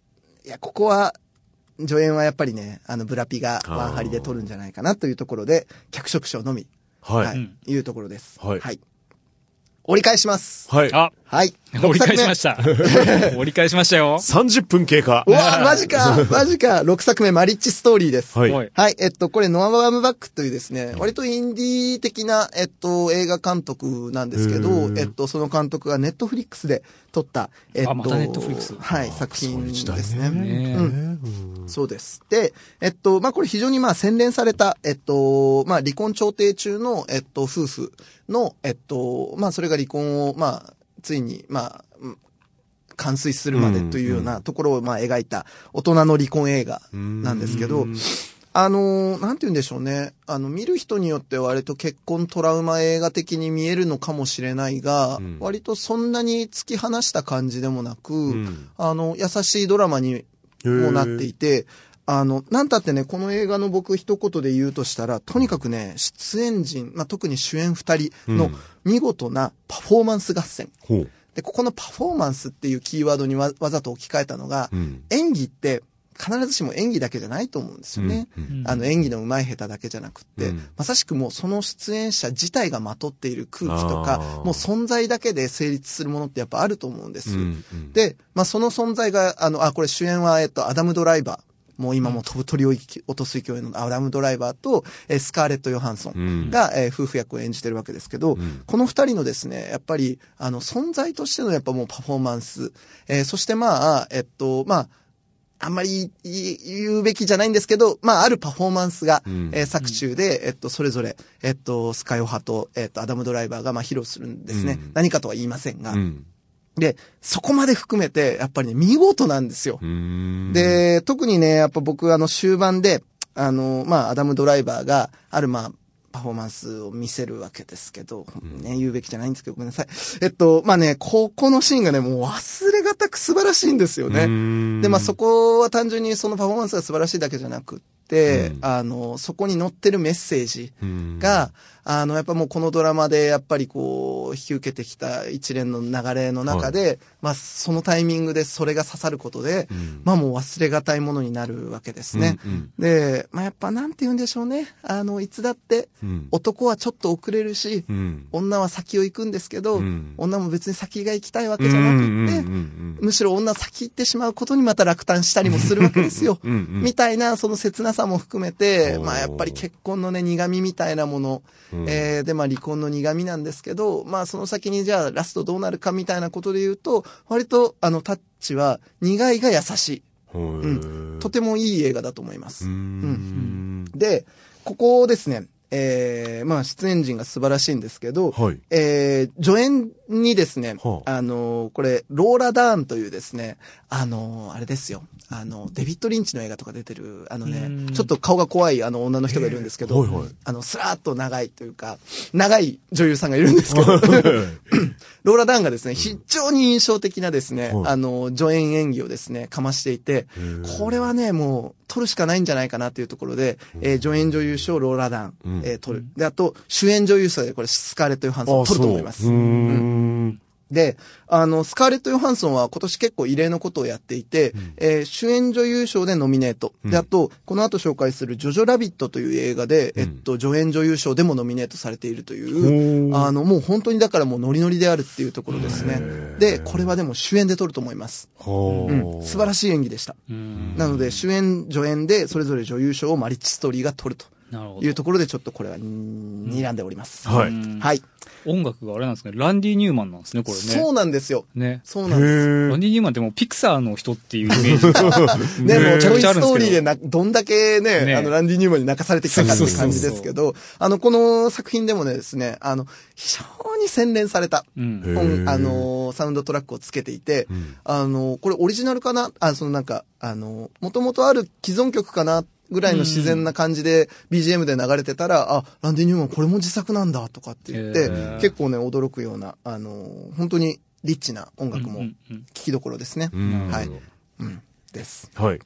いや、ここは、助演はやっぱりね、あの、ブラピがワンハリで取るんじゃないかなというところで、脚色賞のみ、はい。ははいい、いうところです。はい折り返します。い。あ、はい。折り返しましした。折り返しましたよ。30分経過う。わマジか マジか !6 作目、マリッジストーリーです。はい。はい、えっと、これ、ノア・バームバックというですね、割とインディー的な、えっと、映画監督なんですけどえっと、その監督がネットフリックスで撮った、えっと、あまた Netflix はい、作品ですそういう時ね。代ねねうんそうです。で、えっと、まあ、これ非常にまあ、洗練された、えっと、まあ、離婚調停中の、えっと、夫婦の、えっと、まあ、それが離婚を、まあ、ついに、まあ、うん完遂するまでというようなところを、まあ、描いた大人の離婚映画なんですけどうん、あのーなんて言うんでしょうね。あの、見る人によっては割と結婚トラウマ映画的に見えるのかもしれないが、うん。割とそんなに突き放した感じでもなく、ん。あの、優しいドラマにもなっていて、あの、なんたってね、この映画の僕一言で言うとしたら、とにかくね、出演陣、まあ、特に主演二人のうん見事なパフォーマンス合戦。ほう。で、ここのパフォーマンスっていうキーワードにわわざと置き換えたのが、うん演技って必ずしも演技だけじゃないと思うんですよね。うんあの演技の上手い下手だけじゃなくって、うんまさしくもうその出演者自体がまとっている空気とかもう存在だけで成立するものってやっぱあると思うんです。うんうんで、まあその存在が、あの、あ、これ主演は、えっと、アダム・ドライバー。もう今もう飛ぶ鳥を落とす勢いのアダム・ドライバーと、えースカーレット・ヨハンソンが、えー夫婦役を演じてるわけですけど、ん。この二人のですね、やっぱり、あの、存在としてのやっぱもうパフォーマンス、えーそしてまあ、えっと、まあ、あんまり言うべきじゃないんですけど、まあ、あるパフォーマンスが、うん。えー作中で、えっと、それぞれ、えっと、スカイオハと、えっと、アダム・ドライバーが、まあ、披露するんですね。うん。何かとは言いませんが、うんで、そこまで含めて、やっぱりね、見事なんですよ。うんで、特にね、やっぱ僕、あの、終盤で、あの、まあ、アダム・ドライバーが、ある、まあ、パフォーマンスを見せるわけですけど、ね、言うべきじゃないんですけど、ごめんなさい。えっと、まあね、ここのシーンがね、もう忘れがたく素晴らしいんですよね。で、まあそこは単純にそのパフォーマンスが素晴らしいだけじゃなくって、あの、そこに載ってるメッセージうんが、あの、やっぱもうこのドラマでやっぱりこう、引き受けてきた一連の流れの中で、まあ、そのタイミングでそれが刺さることで、うん。まあもう忘れがたいものになるわけですね。うんうん。で、まあやっぱなんて言うんでしょうね。あの、いつだって、うん。男はちょっと遅れるし、うん。女は先を行くんですけど、うん。女も別に先が行きたいわけじゃなくって、むしろ女は先行ってしまうことにまた落胆したりもするわけですよ。うんうんみたいな、その切なさも含めて、まあやっぱり結婚のね、苦味みたいなもの、うん。えーで、まあ離婚の苦味なんですけど、まあその先にじゃあラストどうなるかみたいなことで言うと、割とあのタッチは苦いが優しい。うん。とてもいい映画だと思います。うん。で、ここですね、えー、まあ出演陣が素晴らしいんですけど、はい。えー、助演にですね、はああの、これ、ローラ・ダーンというですね、あの、あれですよ、あの、デビッド・リンチの映画とか出てる、あのねうん、ちょっと顔が怖いあの女の人がいるんですけど、はいはい。あの、スラーっと長いというか、長い女優さんがいるんですけど、ローラ・ダーンがですね、非常に印象的なですね、はい。あの、助演演技をですね、かましていて、これはね、もう、取るしかないんじゃないかなというところで、えー助演女優賞ローラ・ダーン、うん。えー取る。で、あと、主演女優賞でこれ、スカーレット・ヨハンソンを取ると思います。あそで、あの、スカーレット・ヨハンソンは今年結構異例のことをやっていて、えー主演女優賞でノミネート。で、あと、この後紹介するジョジョ・ラビットという映画で、えっと、助演女優賞でもノミネートされているという、あの、もう本当にだからもうノリノリであるっていうところですね。で、これはでも主演で撮ると思います。はあうん、素晴らしい演技でした。うんなので、主演、助演で、それぞれ女優賞をマリッジストーリーが取ると。いうところで、ちょっとこれは、ん睨んでおります。はいうんはい。音楽があれなんですね。ランディ・ニューマンなんですね、これね。そうなんですよ。ね。そうなんです。ランディ・ニューマンってもうピクサーの人っていうイメージが ね、もう、めちゃくトイストーリーでな、どんだけね、ねあの、ランディ・ニューマンに泣かされてきたかっていう感じですけど、あの、この作品でもねですね、あの、非常に洗練された、うん。あの、サウンドトラックをつけていて、んあの、これオリジナルかな？あ、そのなんか、あの、もともとある既存曲かなぐらいの自然な感じで BGM で流れてたら、あ、ランディ・ニューマンこれも自作なんだとかって言って結構ね、驚くような、あの、本当にリッチな音楽も聴きどころですね。うんはい。うん。です。はい。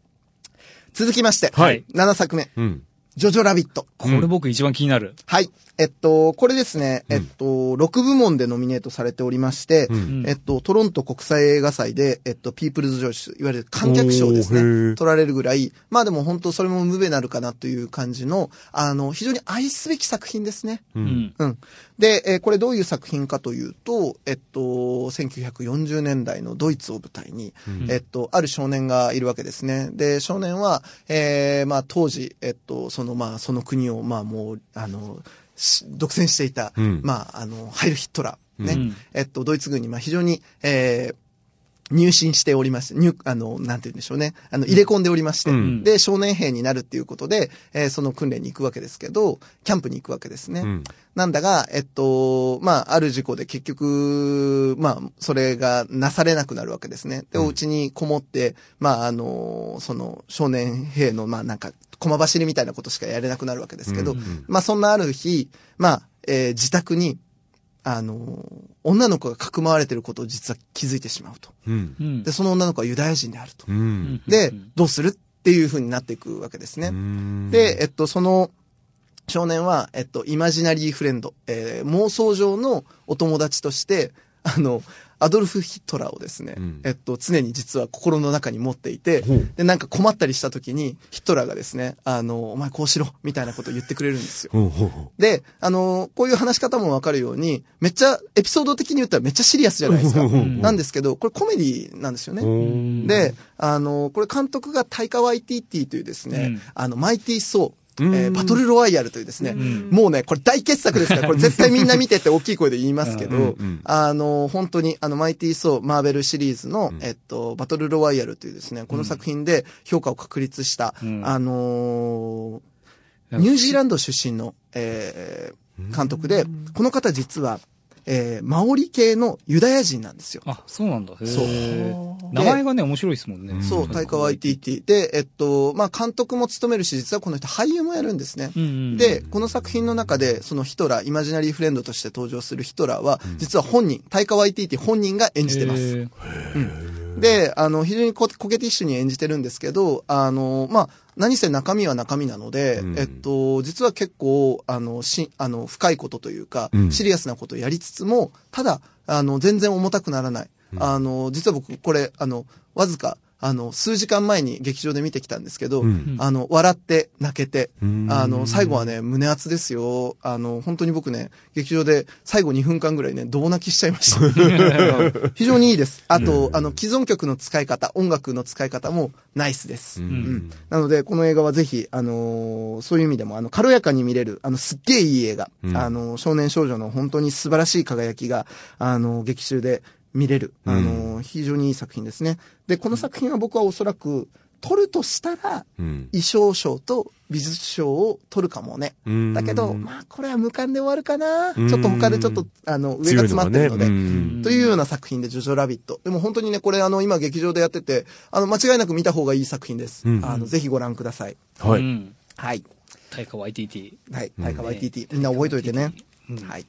続きまして、はい7作目、うん。ジョジョラビット。これ僕一番気になる。はい。えっと、これですね、えっと、6部門でノミネートされておりまして、んえっと、トロント国際映画祭で、えっと、ピープルズ・チョイス、いわゆる観客賞ですね、取られるぐらい、まあでも本当それもむべなるかなという感じの、あの、非常に愛すべき作品ですね。う。うんん。うん。で、えーこれどういう作品かというと、えっと、1940年代のドイツを舞台に、えっと、ある少年がいるわけですね。で、少年は、えーまあ当時、えっと、そのまあその国を、まあもう、あの、し独占していた、うん。まあ、あの、ハイル・ヒットラー、ね、うん。えっと、ドイツ軍に、まあ非常に、えー入信しておりまして、入、あの、なんて言うんでしょうね。あの、入れ込んでおりまして、うん。で、少年兵になるっていうことで、えーその訓練に行くわけですけど、キャンプに行くわけですね。うん。なんだが、えっと、まあ、ある事故で結局、まあ、それがなされなくなるわけですね。で、お家にこもって、まあ、あの、その、少年兵の、まあ、なんか、駒走りみたいなことしかやれなくなるわけですけど、うんまあ、そんなある日、まあ、えー自宅に、あの、女の子がかくまわれてることを実は気づいてしまうと。うん。うんで、その女の子はユダヤ人であると。うん。でうん、どうするっていう風になっていくわけですね。うんで、えっと、その、少年は、えっと、イマジナリーフレンド、えー妄想上のお友達として、あの、アドルフ・ヒトラーをですね、うんえっと、常に実は心の中に持っていてで、なんか困ったりした時に、ヒトラーがですね、あの、お前こうしろ、みたいなことを言ってくれるんですよ。ほうほうほで、あの、こういう話し方もわかるように、めっちゃ、エピソード的に言ったらめっちゃシリアスじゃないですか。うんなんですけど、これコメディなんですよね。う。で、あの、これ監督がタイカワイティティというですね、うんあの、マイティー・ソー、うんえーバトル・ロワイヤルというですね、ん。もうね、これ大傑作ですから、これ絶対みんな見てって大きい声で言いますけど、あの、本当に、あの、マイティー・ソー、マーベルシリーズの、うん。えっと、バトル・ロワイヤルというですね、この作品で評価を確立した、うん。あのーニュージーランド出身の、えー監督で、この方実は、えーマオリ系のユダヤ人なんですよ。あ、そうなんだ。そう名前がね、面白いですもんね。そう、タイカワイティティで、えっと、まあ、監督も務めるし、実はこの人俳優もやるんですね。うんうんで、この作品の中で、そのヒトラー、イマジナリーフレンドとして登場するヒトラーは、実は本人、タイカワイティティ本人が演じてます。へーで、あの、非常にココケティッシュに演じてるんですけど、あの、まあ、何せ中身は中身なので、うん。えっと、実は結構、あの、し、あの、深いことというか、うん。シリアスなことをやりつつも、ただ、あの、全然重たくならない。あの、実は僕、これ、あの、わずか、あの、数時間前に劇場で見てきたんですけど、うんあの、笑って、泣けてうん、あの、最後はね、胸熱ですよ。あの、本当に僕ね、劇場で最後2分間ぐらいね、胴泣きしちゃいました。非常にいいです。あと、あの、既存曲の使い方、音楽の使い方もナイスです。うんうんなので、この映画はぜひ、あのーそういう意味でも、あの、軽やかに見れる、あの、すっげえいい映画。うんあの、少年少女の本当に素晴らしい輝きが、あの、劇中で見れる。あの、非常にいい作品ですね。で、この作品は僕はおそらく、撮るとしたら、うん衣装賞と美術賞を取るかもね。うんだけど、まあ、これは無冠で終わるかな。うんちょっと他でちょっと、あの、上が詰まってるので。ねうんというような作品で、ジョジョラビット。でも本当にね、これあの、今劇場でやってて、あの、間違いなく見た方がいい作品です。うんあの、ぜひご覧ください。はい。うん。はい。対価 YTT。はい。うん大会 YTT。みんな覚えておいてね。うんはい。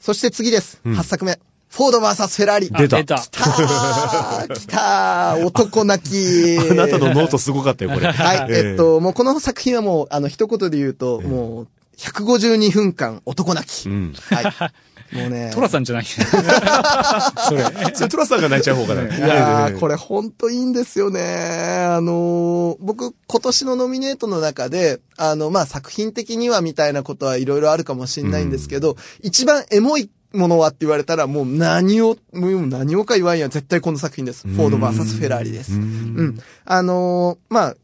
そして次です。うん8作目。フォード VS フェラーリ。出たあ出た。来たー来たー男泣き あなたのノートすごかったよ、これ。はい、えっと、もうこの作品はもう、あの、一言で言うと、もう、152分間男泣き。うん。はい。もうね。トラさんじゃない。それ。それトラさんが泣いちゃう方かな。いやー、これほんといいんですよね。あのー僕、今年のノミネートの中で、あの、まあ、作品的にはみたいなことはいろいろあるかもしれないんですけど、一番エモいものはって言われたら、もう何を、もう何をか言わんや、絶対この作品です。フォード VS フェラーリです。ううんん。あのーまあ、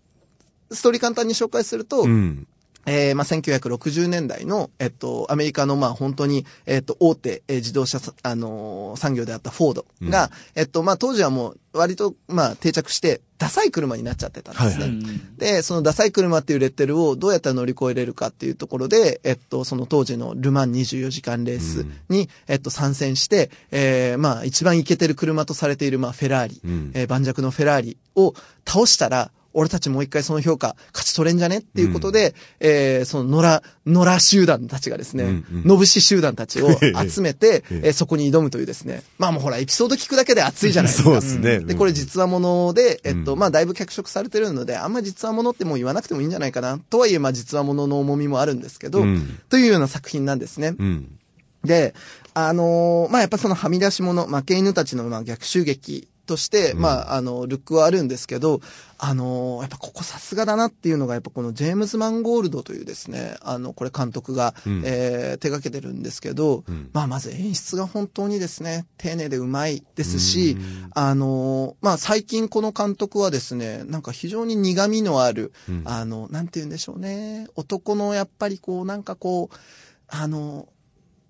ストーリー簡単に紹介すると、うん。えーまあ、1960年代の、えっと、アメリカの、まあ、本当に、えっと、大手、えー自動車さ、あのー産業であったフォードが、えっと、まあ、当時はもう、割と、まあ、定着して、ダサい車になっちゃってたんですね。はいうん。で、そのダサい車っていうレッテルをどうやったら乗り越えれるかっていうところで、えっと、その当時のルマン24時間レースに、えっと、参戦して、えーまあ、一番イケてる車とされている、まあ、フェラーリ、うん。えー盤石のフェラーリを倒したら、俺たちもう一回その評価勝ち取れんじゃね？っていうことで、えーその野良、野良集団たちがですね、うんうんのぶし集団たちを 集めて、えええーそこに挑むというですね、まあもうほら、エピソード聞くだけで熱いじゃないですか。そうですね。で、これ実話もので、えっと、うんまあ、だいぶ脚色されてるので、あんま実話ものってもう言わなくてもいいんじゃないかな。とはいえ、まあ、実話ものの重みもあるんですけど、うんというような作品なんですね。うん。で、あのーまあ、やっぱそのはみ出し者、負け犬たちのまあ逆襲劇として、うん。まあ、あの、ルックはあるんですけど、あのーやっぱここさすがだなっていうのが、やっぱこのジェームズ・マンゴールドというですね、あの、これ監督が、うん。えー手掛けてるんですけど、うん。まあ、まず演出が本当にですね、丁寧でうまいですしうん、あのーまあ、最近この監督はですね、なんか非常に苦味のある、うん。あの、なんて言うんでしょうね、男のやっぱりこう、なんかこう、あの、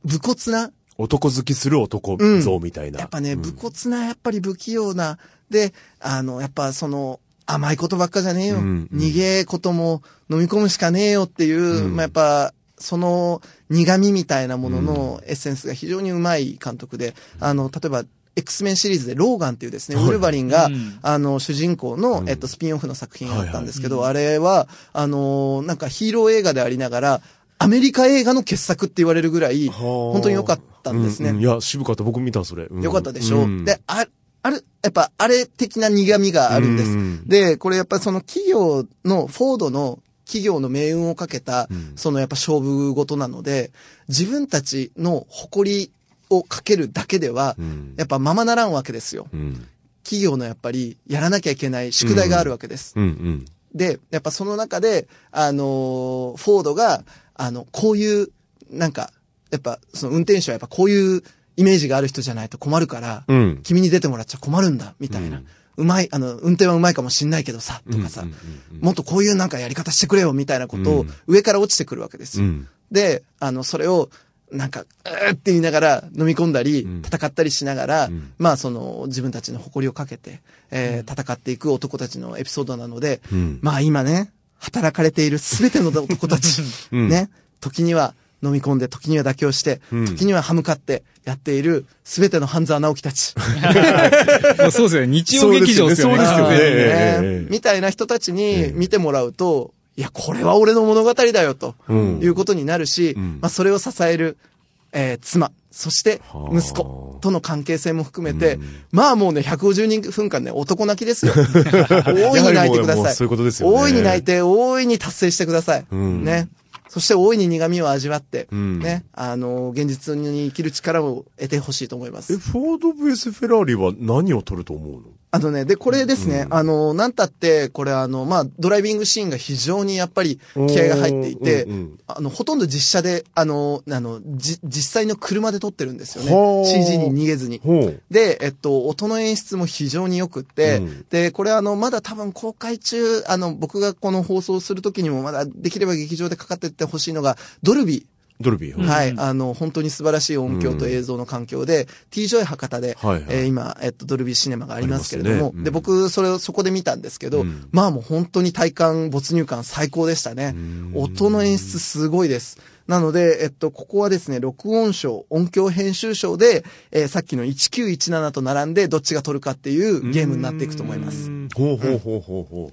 武骨な、男好きする男うん。像みたいな。やっぱね、うん。武骨な、やっぱり不器用な、で、あの、やっぱその、甘いことばっかじゃねえよ。うんうん。逃げことも飲み込むしかねえよっていう、うん。まあ、やっぱ、その苦味みたいなもののエッセンスが非常にうまい監督で、あの、例えば、X メンシリーズでローガンっていうですね、はい。ウルヴァリンが、うん。あの、主人公の、うん。えっと、スピンオフの作品があったんですけど、はいあれは、あの、なんかヒーロー映画でありながら、アメリカ映画の傑作って言われるぐらい、本当に良かったんですね。うういや、渋かった。僕見た、それ。うんよかったでしょ、んで、あ、ある、やっぱ、あれ的な苦味があるんです。うんで、これやっぱその企業の、フォードの企業の命運をかけた、うんそのやっぱ勝負事なので、自分たちの誇りをかけるだけでは、うんやっぱままならんわけですよ。うん。企業のやっぱりやらなきゃいけない宿題があるわけです。うんうん。で、やっぱその中で、あのーフォードが、あの、こういう、なんか、やっぱ、その運転手はやっぱこういうイメージがある人じゃないと困るから、うん。君に出てもらっちゃ困るんだ、みたいな。うまい、あの、運転はうまいかもしんないけどさ、とかさ、もっとこういうなんかやり方してくれよ、みたいなことをうん上から落ちてくるわけですよ。うん。で、あの、それを、なんか、うーって言いながら飲み込んだり、うん戦ったりしながら、うんまあその自分たちの誇りをかけて、えー戦っていく男たちのエピソードなので、うんまあ今ね、働かれているすべての 男たち、うん。ね、時には飲み込んで、時には妥協して、うん。時には歯向かってやっているすべての半沢直樹たち。そうですよね。日曜劇場ですよね。そうですよね。みたいな人たちえにえ見てもらうと、いや、これは俺の物語だよ、とうん。いうことになるし、うん。まあ、それを支える、えー妻、そしてはあ。息子との関係性も含めて、まあもうね、152分間ね、男泣きですよ。大いに泣いてください。そういうことですよね大いに泣いて、大いに達成してください。んね。そして大いに苦味を味わって、んね、あの、現実に生きる力を得てほしいと思いまえ、す。フォード VS フェラーリは何を取ると思うの？あのね、で、これですね、あの、なんたって、これあの、まあ、ドライビングシーンが非常にやっぱり気合が入っていて、うんうんあの、ほとんど実写で、あの、あの、じ、実際の車で撮ってるんですよね。CG に逃げずに。で、えっと、音の演出も非常に良くって、うんで、これあの、まだ多分公開中、あの、僕がこの放送するときにもまだできれば劇場でかかってってほしいのが、ドルビー。ドルビー。はい。あの、本当に素晴らしい音響と映像の環境で、T ジョイ博多で、はいはいえー今、えっと、ドルビーシネマがありますけれども、で、僕、それをそこで見たんですけど、うんまあもう本当に体感、没入感最高でしたね。音の演出すごいです。なので、えっと、ここはですね、録音賞、音響編集賞で、えーさっきの1917と並んで、どっちが取るかっていうゲームになっていくと思います。ほうほうほうほうほ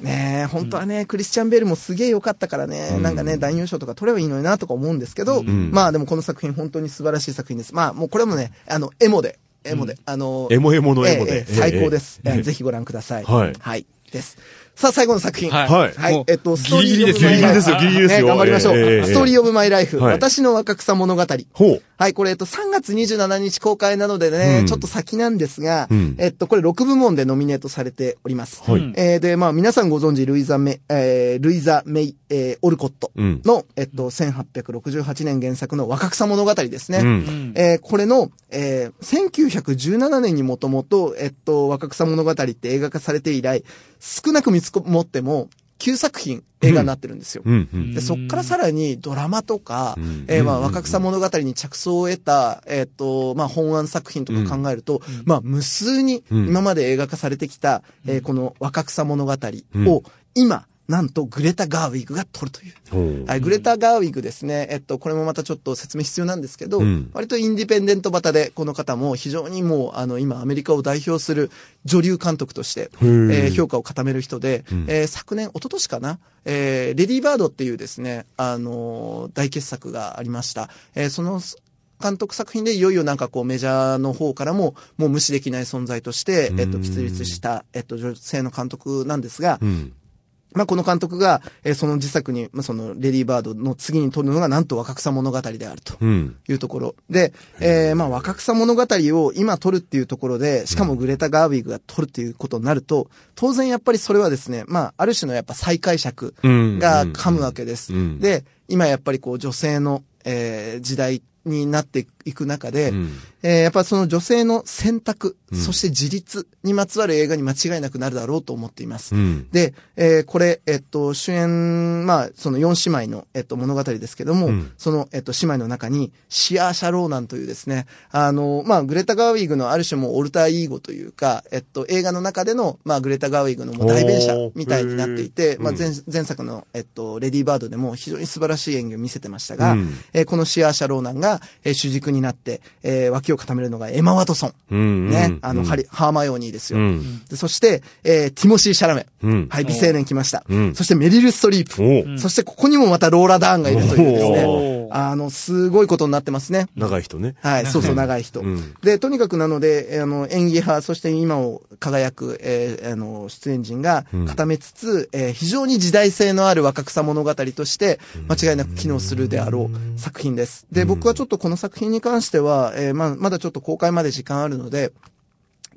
ねえ、本当はね、クリスチャン・ベールもすげえ良かったからね、なんかね、男優賞とか取ればいいのになとか思うんですけど、まあでもこの作品本当に素晴らしい作品です。まあもうこれもね、あの、エモで、エモで、あの、エモエモのエモで最高です。えぜひご覧ください。はいはい。です。さあ、最後の作品。はいはい。えっと、ストーリーギリギリですオブマイライフギリギリですよギリギリですよね頑張りましょう。ストーリーオブマイライフ。はい私の若草物語。ほう。はい、これ、えっと、3月27日公開なのでね、うん。ちょっと先なんですが、うん。えっと、これ6部門でノミネートされております。はい。えーで、まあ、皆さんご存知、ルイザメ、えールイザ・メイ、えーオルコットうん。の、えっと、1868年原作の若草物語ですね。うん。えーこれの、えー1917年にもともと、えっと、若草物語って映画化されて以来、少なく見積もっても、9作品映画になってるんですよ。うん。うん。で、そっからさらにドラマとか、うん。えーまあ、うん。若草物語に着想を得た、えっ、と、まあ、本案作品とか考えると、まあ、無数にうん。今まで映画化されてきた、えーこの若草物語うん。を、今、なんとグレタ・ガーウィグが撮るという。はい、グレタ・ガーウィグですね。えっと、これもまたちょっと説明必要なんですけど、うん割とインディペンデント型で、この方も非常にもう、あの、今、アメリカを代表する女流監督として、えーー評価を固める人で、んえー昨年、一昨年かな、えーレディー・バードっていうですね、あのー大傑作がありました。えーその、監督作品でいよいよなんかこうメジャーの方からももう無視できない存在として、えっと、喫立した、えっと、女性の監督なんですが、うん。まあ、この監督が、えーその自作に、まあ、その、レディーバードの次に撮るのが、なんと若草物語であるとうん。いうところ。で、えーまあ、若草物語を今撮るっていうところで、しかもグレタ・ガーウィグが撮るっていうことになると、当然やっぱりそれはですね、まあ、ある種のやっぱ再解釈うんが噛むわけです。うんで、今やっぱりこう、女性の、えー時代になっていく中で、うん。えーやっぱその女性の選択、うん。そして自立にまつわる映画に間違いなくなるだろうと思っています。うん。で、えーこれ、えっと、主演、まあ、その4姉妹の、えっと、物語ですけども、うん。その、えっと、姉妹の中に、シアーシャ・ローナンというですね、あの、まあ、グレタ・ガーウィグのある種もうオルターイーゴというか、えっと、映画の中での、まあ、グレタ・ガーウィグのもう代弁者みたいになっていて、まあ、前、前作の、えっと、レディー・バードでも非常に素晴らしい演技を見せてましたが、うん。えーこのシアーシャ・ローナンが、えー主軸になって、えー脇を固めるのがエマ・ワトソン。うん。ね、あの、うんハリ、ハーマヨーニーですよ。うんでそして、えーティモシー・シャラメ。うんはい、美青年来ました。うんそしてメリル・ストリープ。そしてここにもまたローラ・ダーンがいるというですおねー。あの、すごいことになってますね。長い人ね。はい、そうそう、長い人。うんで、とにかくなので、えーあの、演技派、そして今を輝く、えーあの、出演陣が固めつつ、えー非常に時代性のある若草物語として、間違いなく機能するであろう作品です。で、僕はちょっとこの作品に関しては、えーまあ、まだちょっと公開まで時間あるので、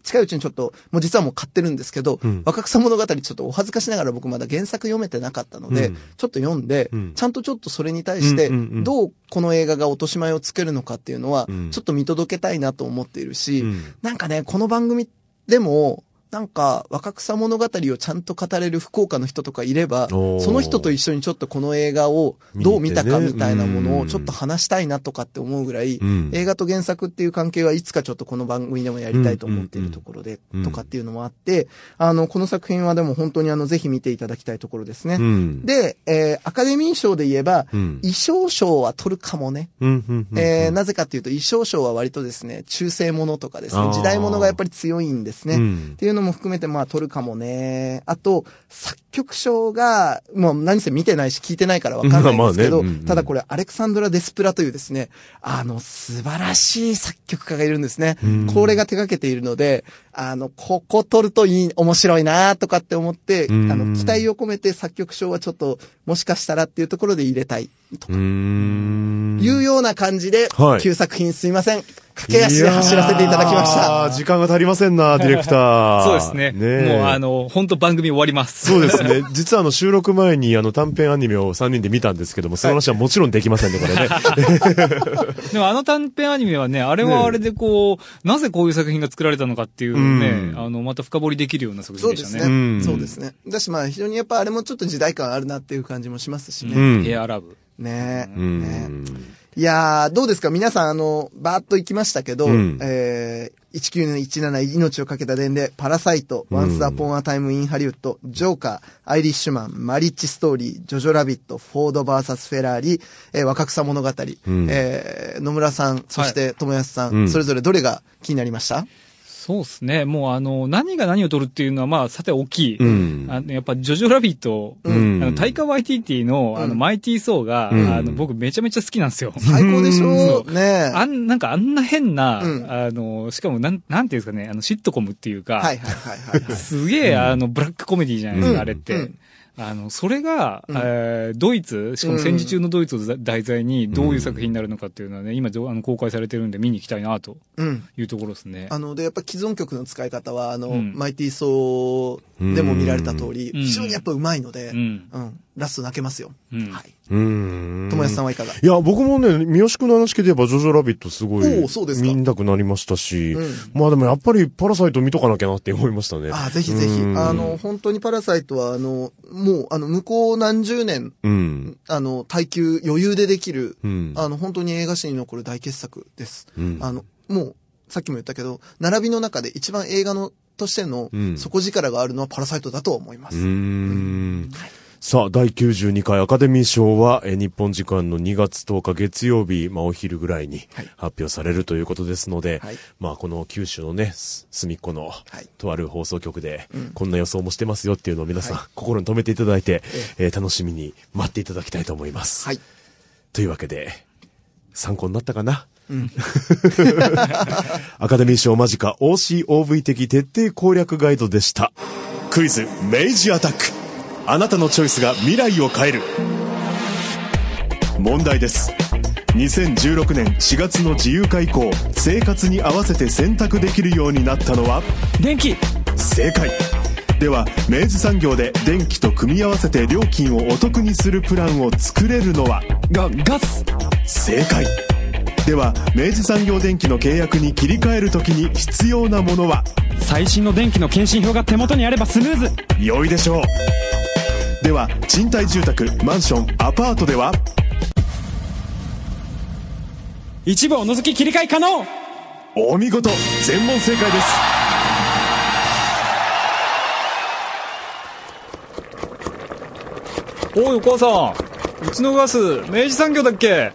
近いうちにちょっと、もう実はもう買ってるんですけど、ん。若草物語ちょっとお恥ずかしながら僕まだ原作読めてなかったので、うん。ちょっと読んで、うん。ちゃんとちょっとそれに対してどうこの映画が落とし前をつけるのかっていうのは、うん。ちょっと見届けたいなと思っているし、うん。なんかね、この番組でも、なんか、若草物語をちゃんと語れる福岡の人とかいれば、その人と一緒にちょっとこの映画をどう見たかみたいなものうんをちょっと話したいなとかって思うぐらい、うん映画と原作っていう関係はいつかちょっとこの番組でもやりたいと思っているところで、うんとかっていうのもあって、あの、この作品はでも本当にあの、ぜひ見ていただきたいところですね。うん。で、えーアカデミー賞で言えば、うん衣装賞は取るかもね。えーなぜかっていうと、衣装賞は割とですね、中世ものとかですね、時代ものがやっぱり強いんですね。うんっていうののも含めてまあ取るかもね。あと、作曲賞が、もう何せ見てないし聞いてないからわかんないんですけど、まあまあねうんうんただこれアレクサンドラ・デスプラというですね、あの、素晴らしい作曲家がいるんですね。これが手掛けているので、あの、ここ取るといい、面白いなとかって思って、あんの、期待を込めて作曲賞はちょっと、もしかしたらっていうところで入れたい。とうーん。いうような感じで、はい旧作品すいません。駆け足で走らせていただきました。あ時間が足りませんな、ディレクター。そうですね。ねえもうあの、本当番組終わります。そうですね。実はあの収録前にあの短編アニメを3人で見たんですけども、その話はもちろんできませんね、これね。でもあの短編アニメはね、あれはあれでこう、なぜこういう作品が作られたのかっていうね、うんあの、また深掘りできるような作品でしたね。そうですね。うんそうですね。だしまあ非常にやっぱあれもちょっと時代感あるなっていう感じもしますしね。うんエアラブ。ね。え。うん。ねいやー、どうですか？皆さん、あの、バーッと行きましたけど、うん。えー、1917命をかけた伝令、パラサイト、ワンスアポンアタイムインハリウッド、ジョーカー、アイリッシュマン、マリッジストーリー、ジョジョラビット、フォードバーサスフェラーリ、えー若草物語、ん。えー、野村さん、そして友安さん、うん。それぞれどれが気になりました？そうですね。もうあの、何が何を取るっていうのはまあ、さて大きい。うん。あのやっぱ、ジョジョラビット、うん。あの、タイカワイティティの、あの、マイティーソーが、うん。あの、僕めちゃめちゃ好きなんですよ。最高でしょう。ねあん、なんかあんな変な、うん。あの、しかもなん、なんていうんですかね、あの、シットコムっていうか、はいはいはいはいはい。すげえ、あの、ブラックコメディじゃないですか、うん。あれって。うんあの、それが、うんえードイツ、しかも戦時中のドイツを題材にどういう作品になるのかっていうのはね、今どう、あの、公開されてるんで見に行きたいな、とうん。いうところですね。あの、で、やっぱ既存曲の使い方は、あの、うんマイティーソーでも見られた通り、うん非常にやっぱ上手いので、うん。うん。ラスト泣けますよ。うんはい。うん。友安さんはいかが？いや、僕もね、三好くんの話聞いて言えば、ジョジョラビットすごい、おうそうですか見たくなりましたし、うんまあでもやっぱりパラサイト見とかなきゃなって思いましたね。あぜひぜひ。うんあの、本当にパラサイトは、あの、もう、あの、向こう何十年、うん。あの、耐久余裕でできる、うん。あの、本当に映画史に残る大傑作です。うんあの、もう、さっきも言ったけど、並びの中で一番映画の、としてのうん、底力があるのはパラサイトだと思います。うーんさあ、第92回アカデミー賞は、えー日本時間の2月10日月曜日、まあ、お昼ぐらいにはい発表されるということですので、はいまあ、この九州のね、す隅っこの、いとある放送局で、うんこんな予想もしてますよっていうのを皆さん、はい心に留めていただいて、えー楽しみに待っていただきたいと思います。はい。というわけで、参考になったかな？うん。アカデミー賞間近 OCOV 的徹底攻略ガイドでした。クイズ、明治アタック。あなたのチョイスが未来を変える。問題です。2016年4月の自由化以降、生活に合わせて選択できるようになったのは？電気。正解。では、明治産業で電気と組み合わせて料金をお得にするプランを作れるのは？が、ガス。正解。では明治産業電機の契約に切り替えるときに必要なものは？最新の電気の検針票が手元にあればスムーズ。良いでしょうでは賃貸住宅マンションアパートでは。一部を除き切り替え可能。お見事全問正解です。おい、お母さん。うちのガス、明治産業だっけ？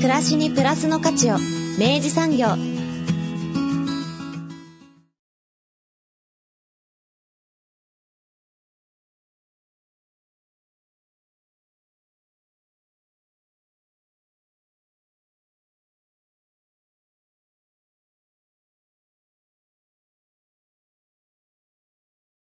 暮らしにプラスの価値を明治産業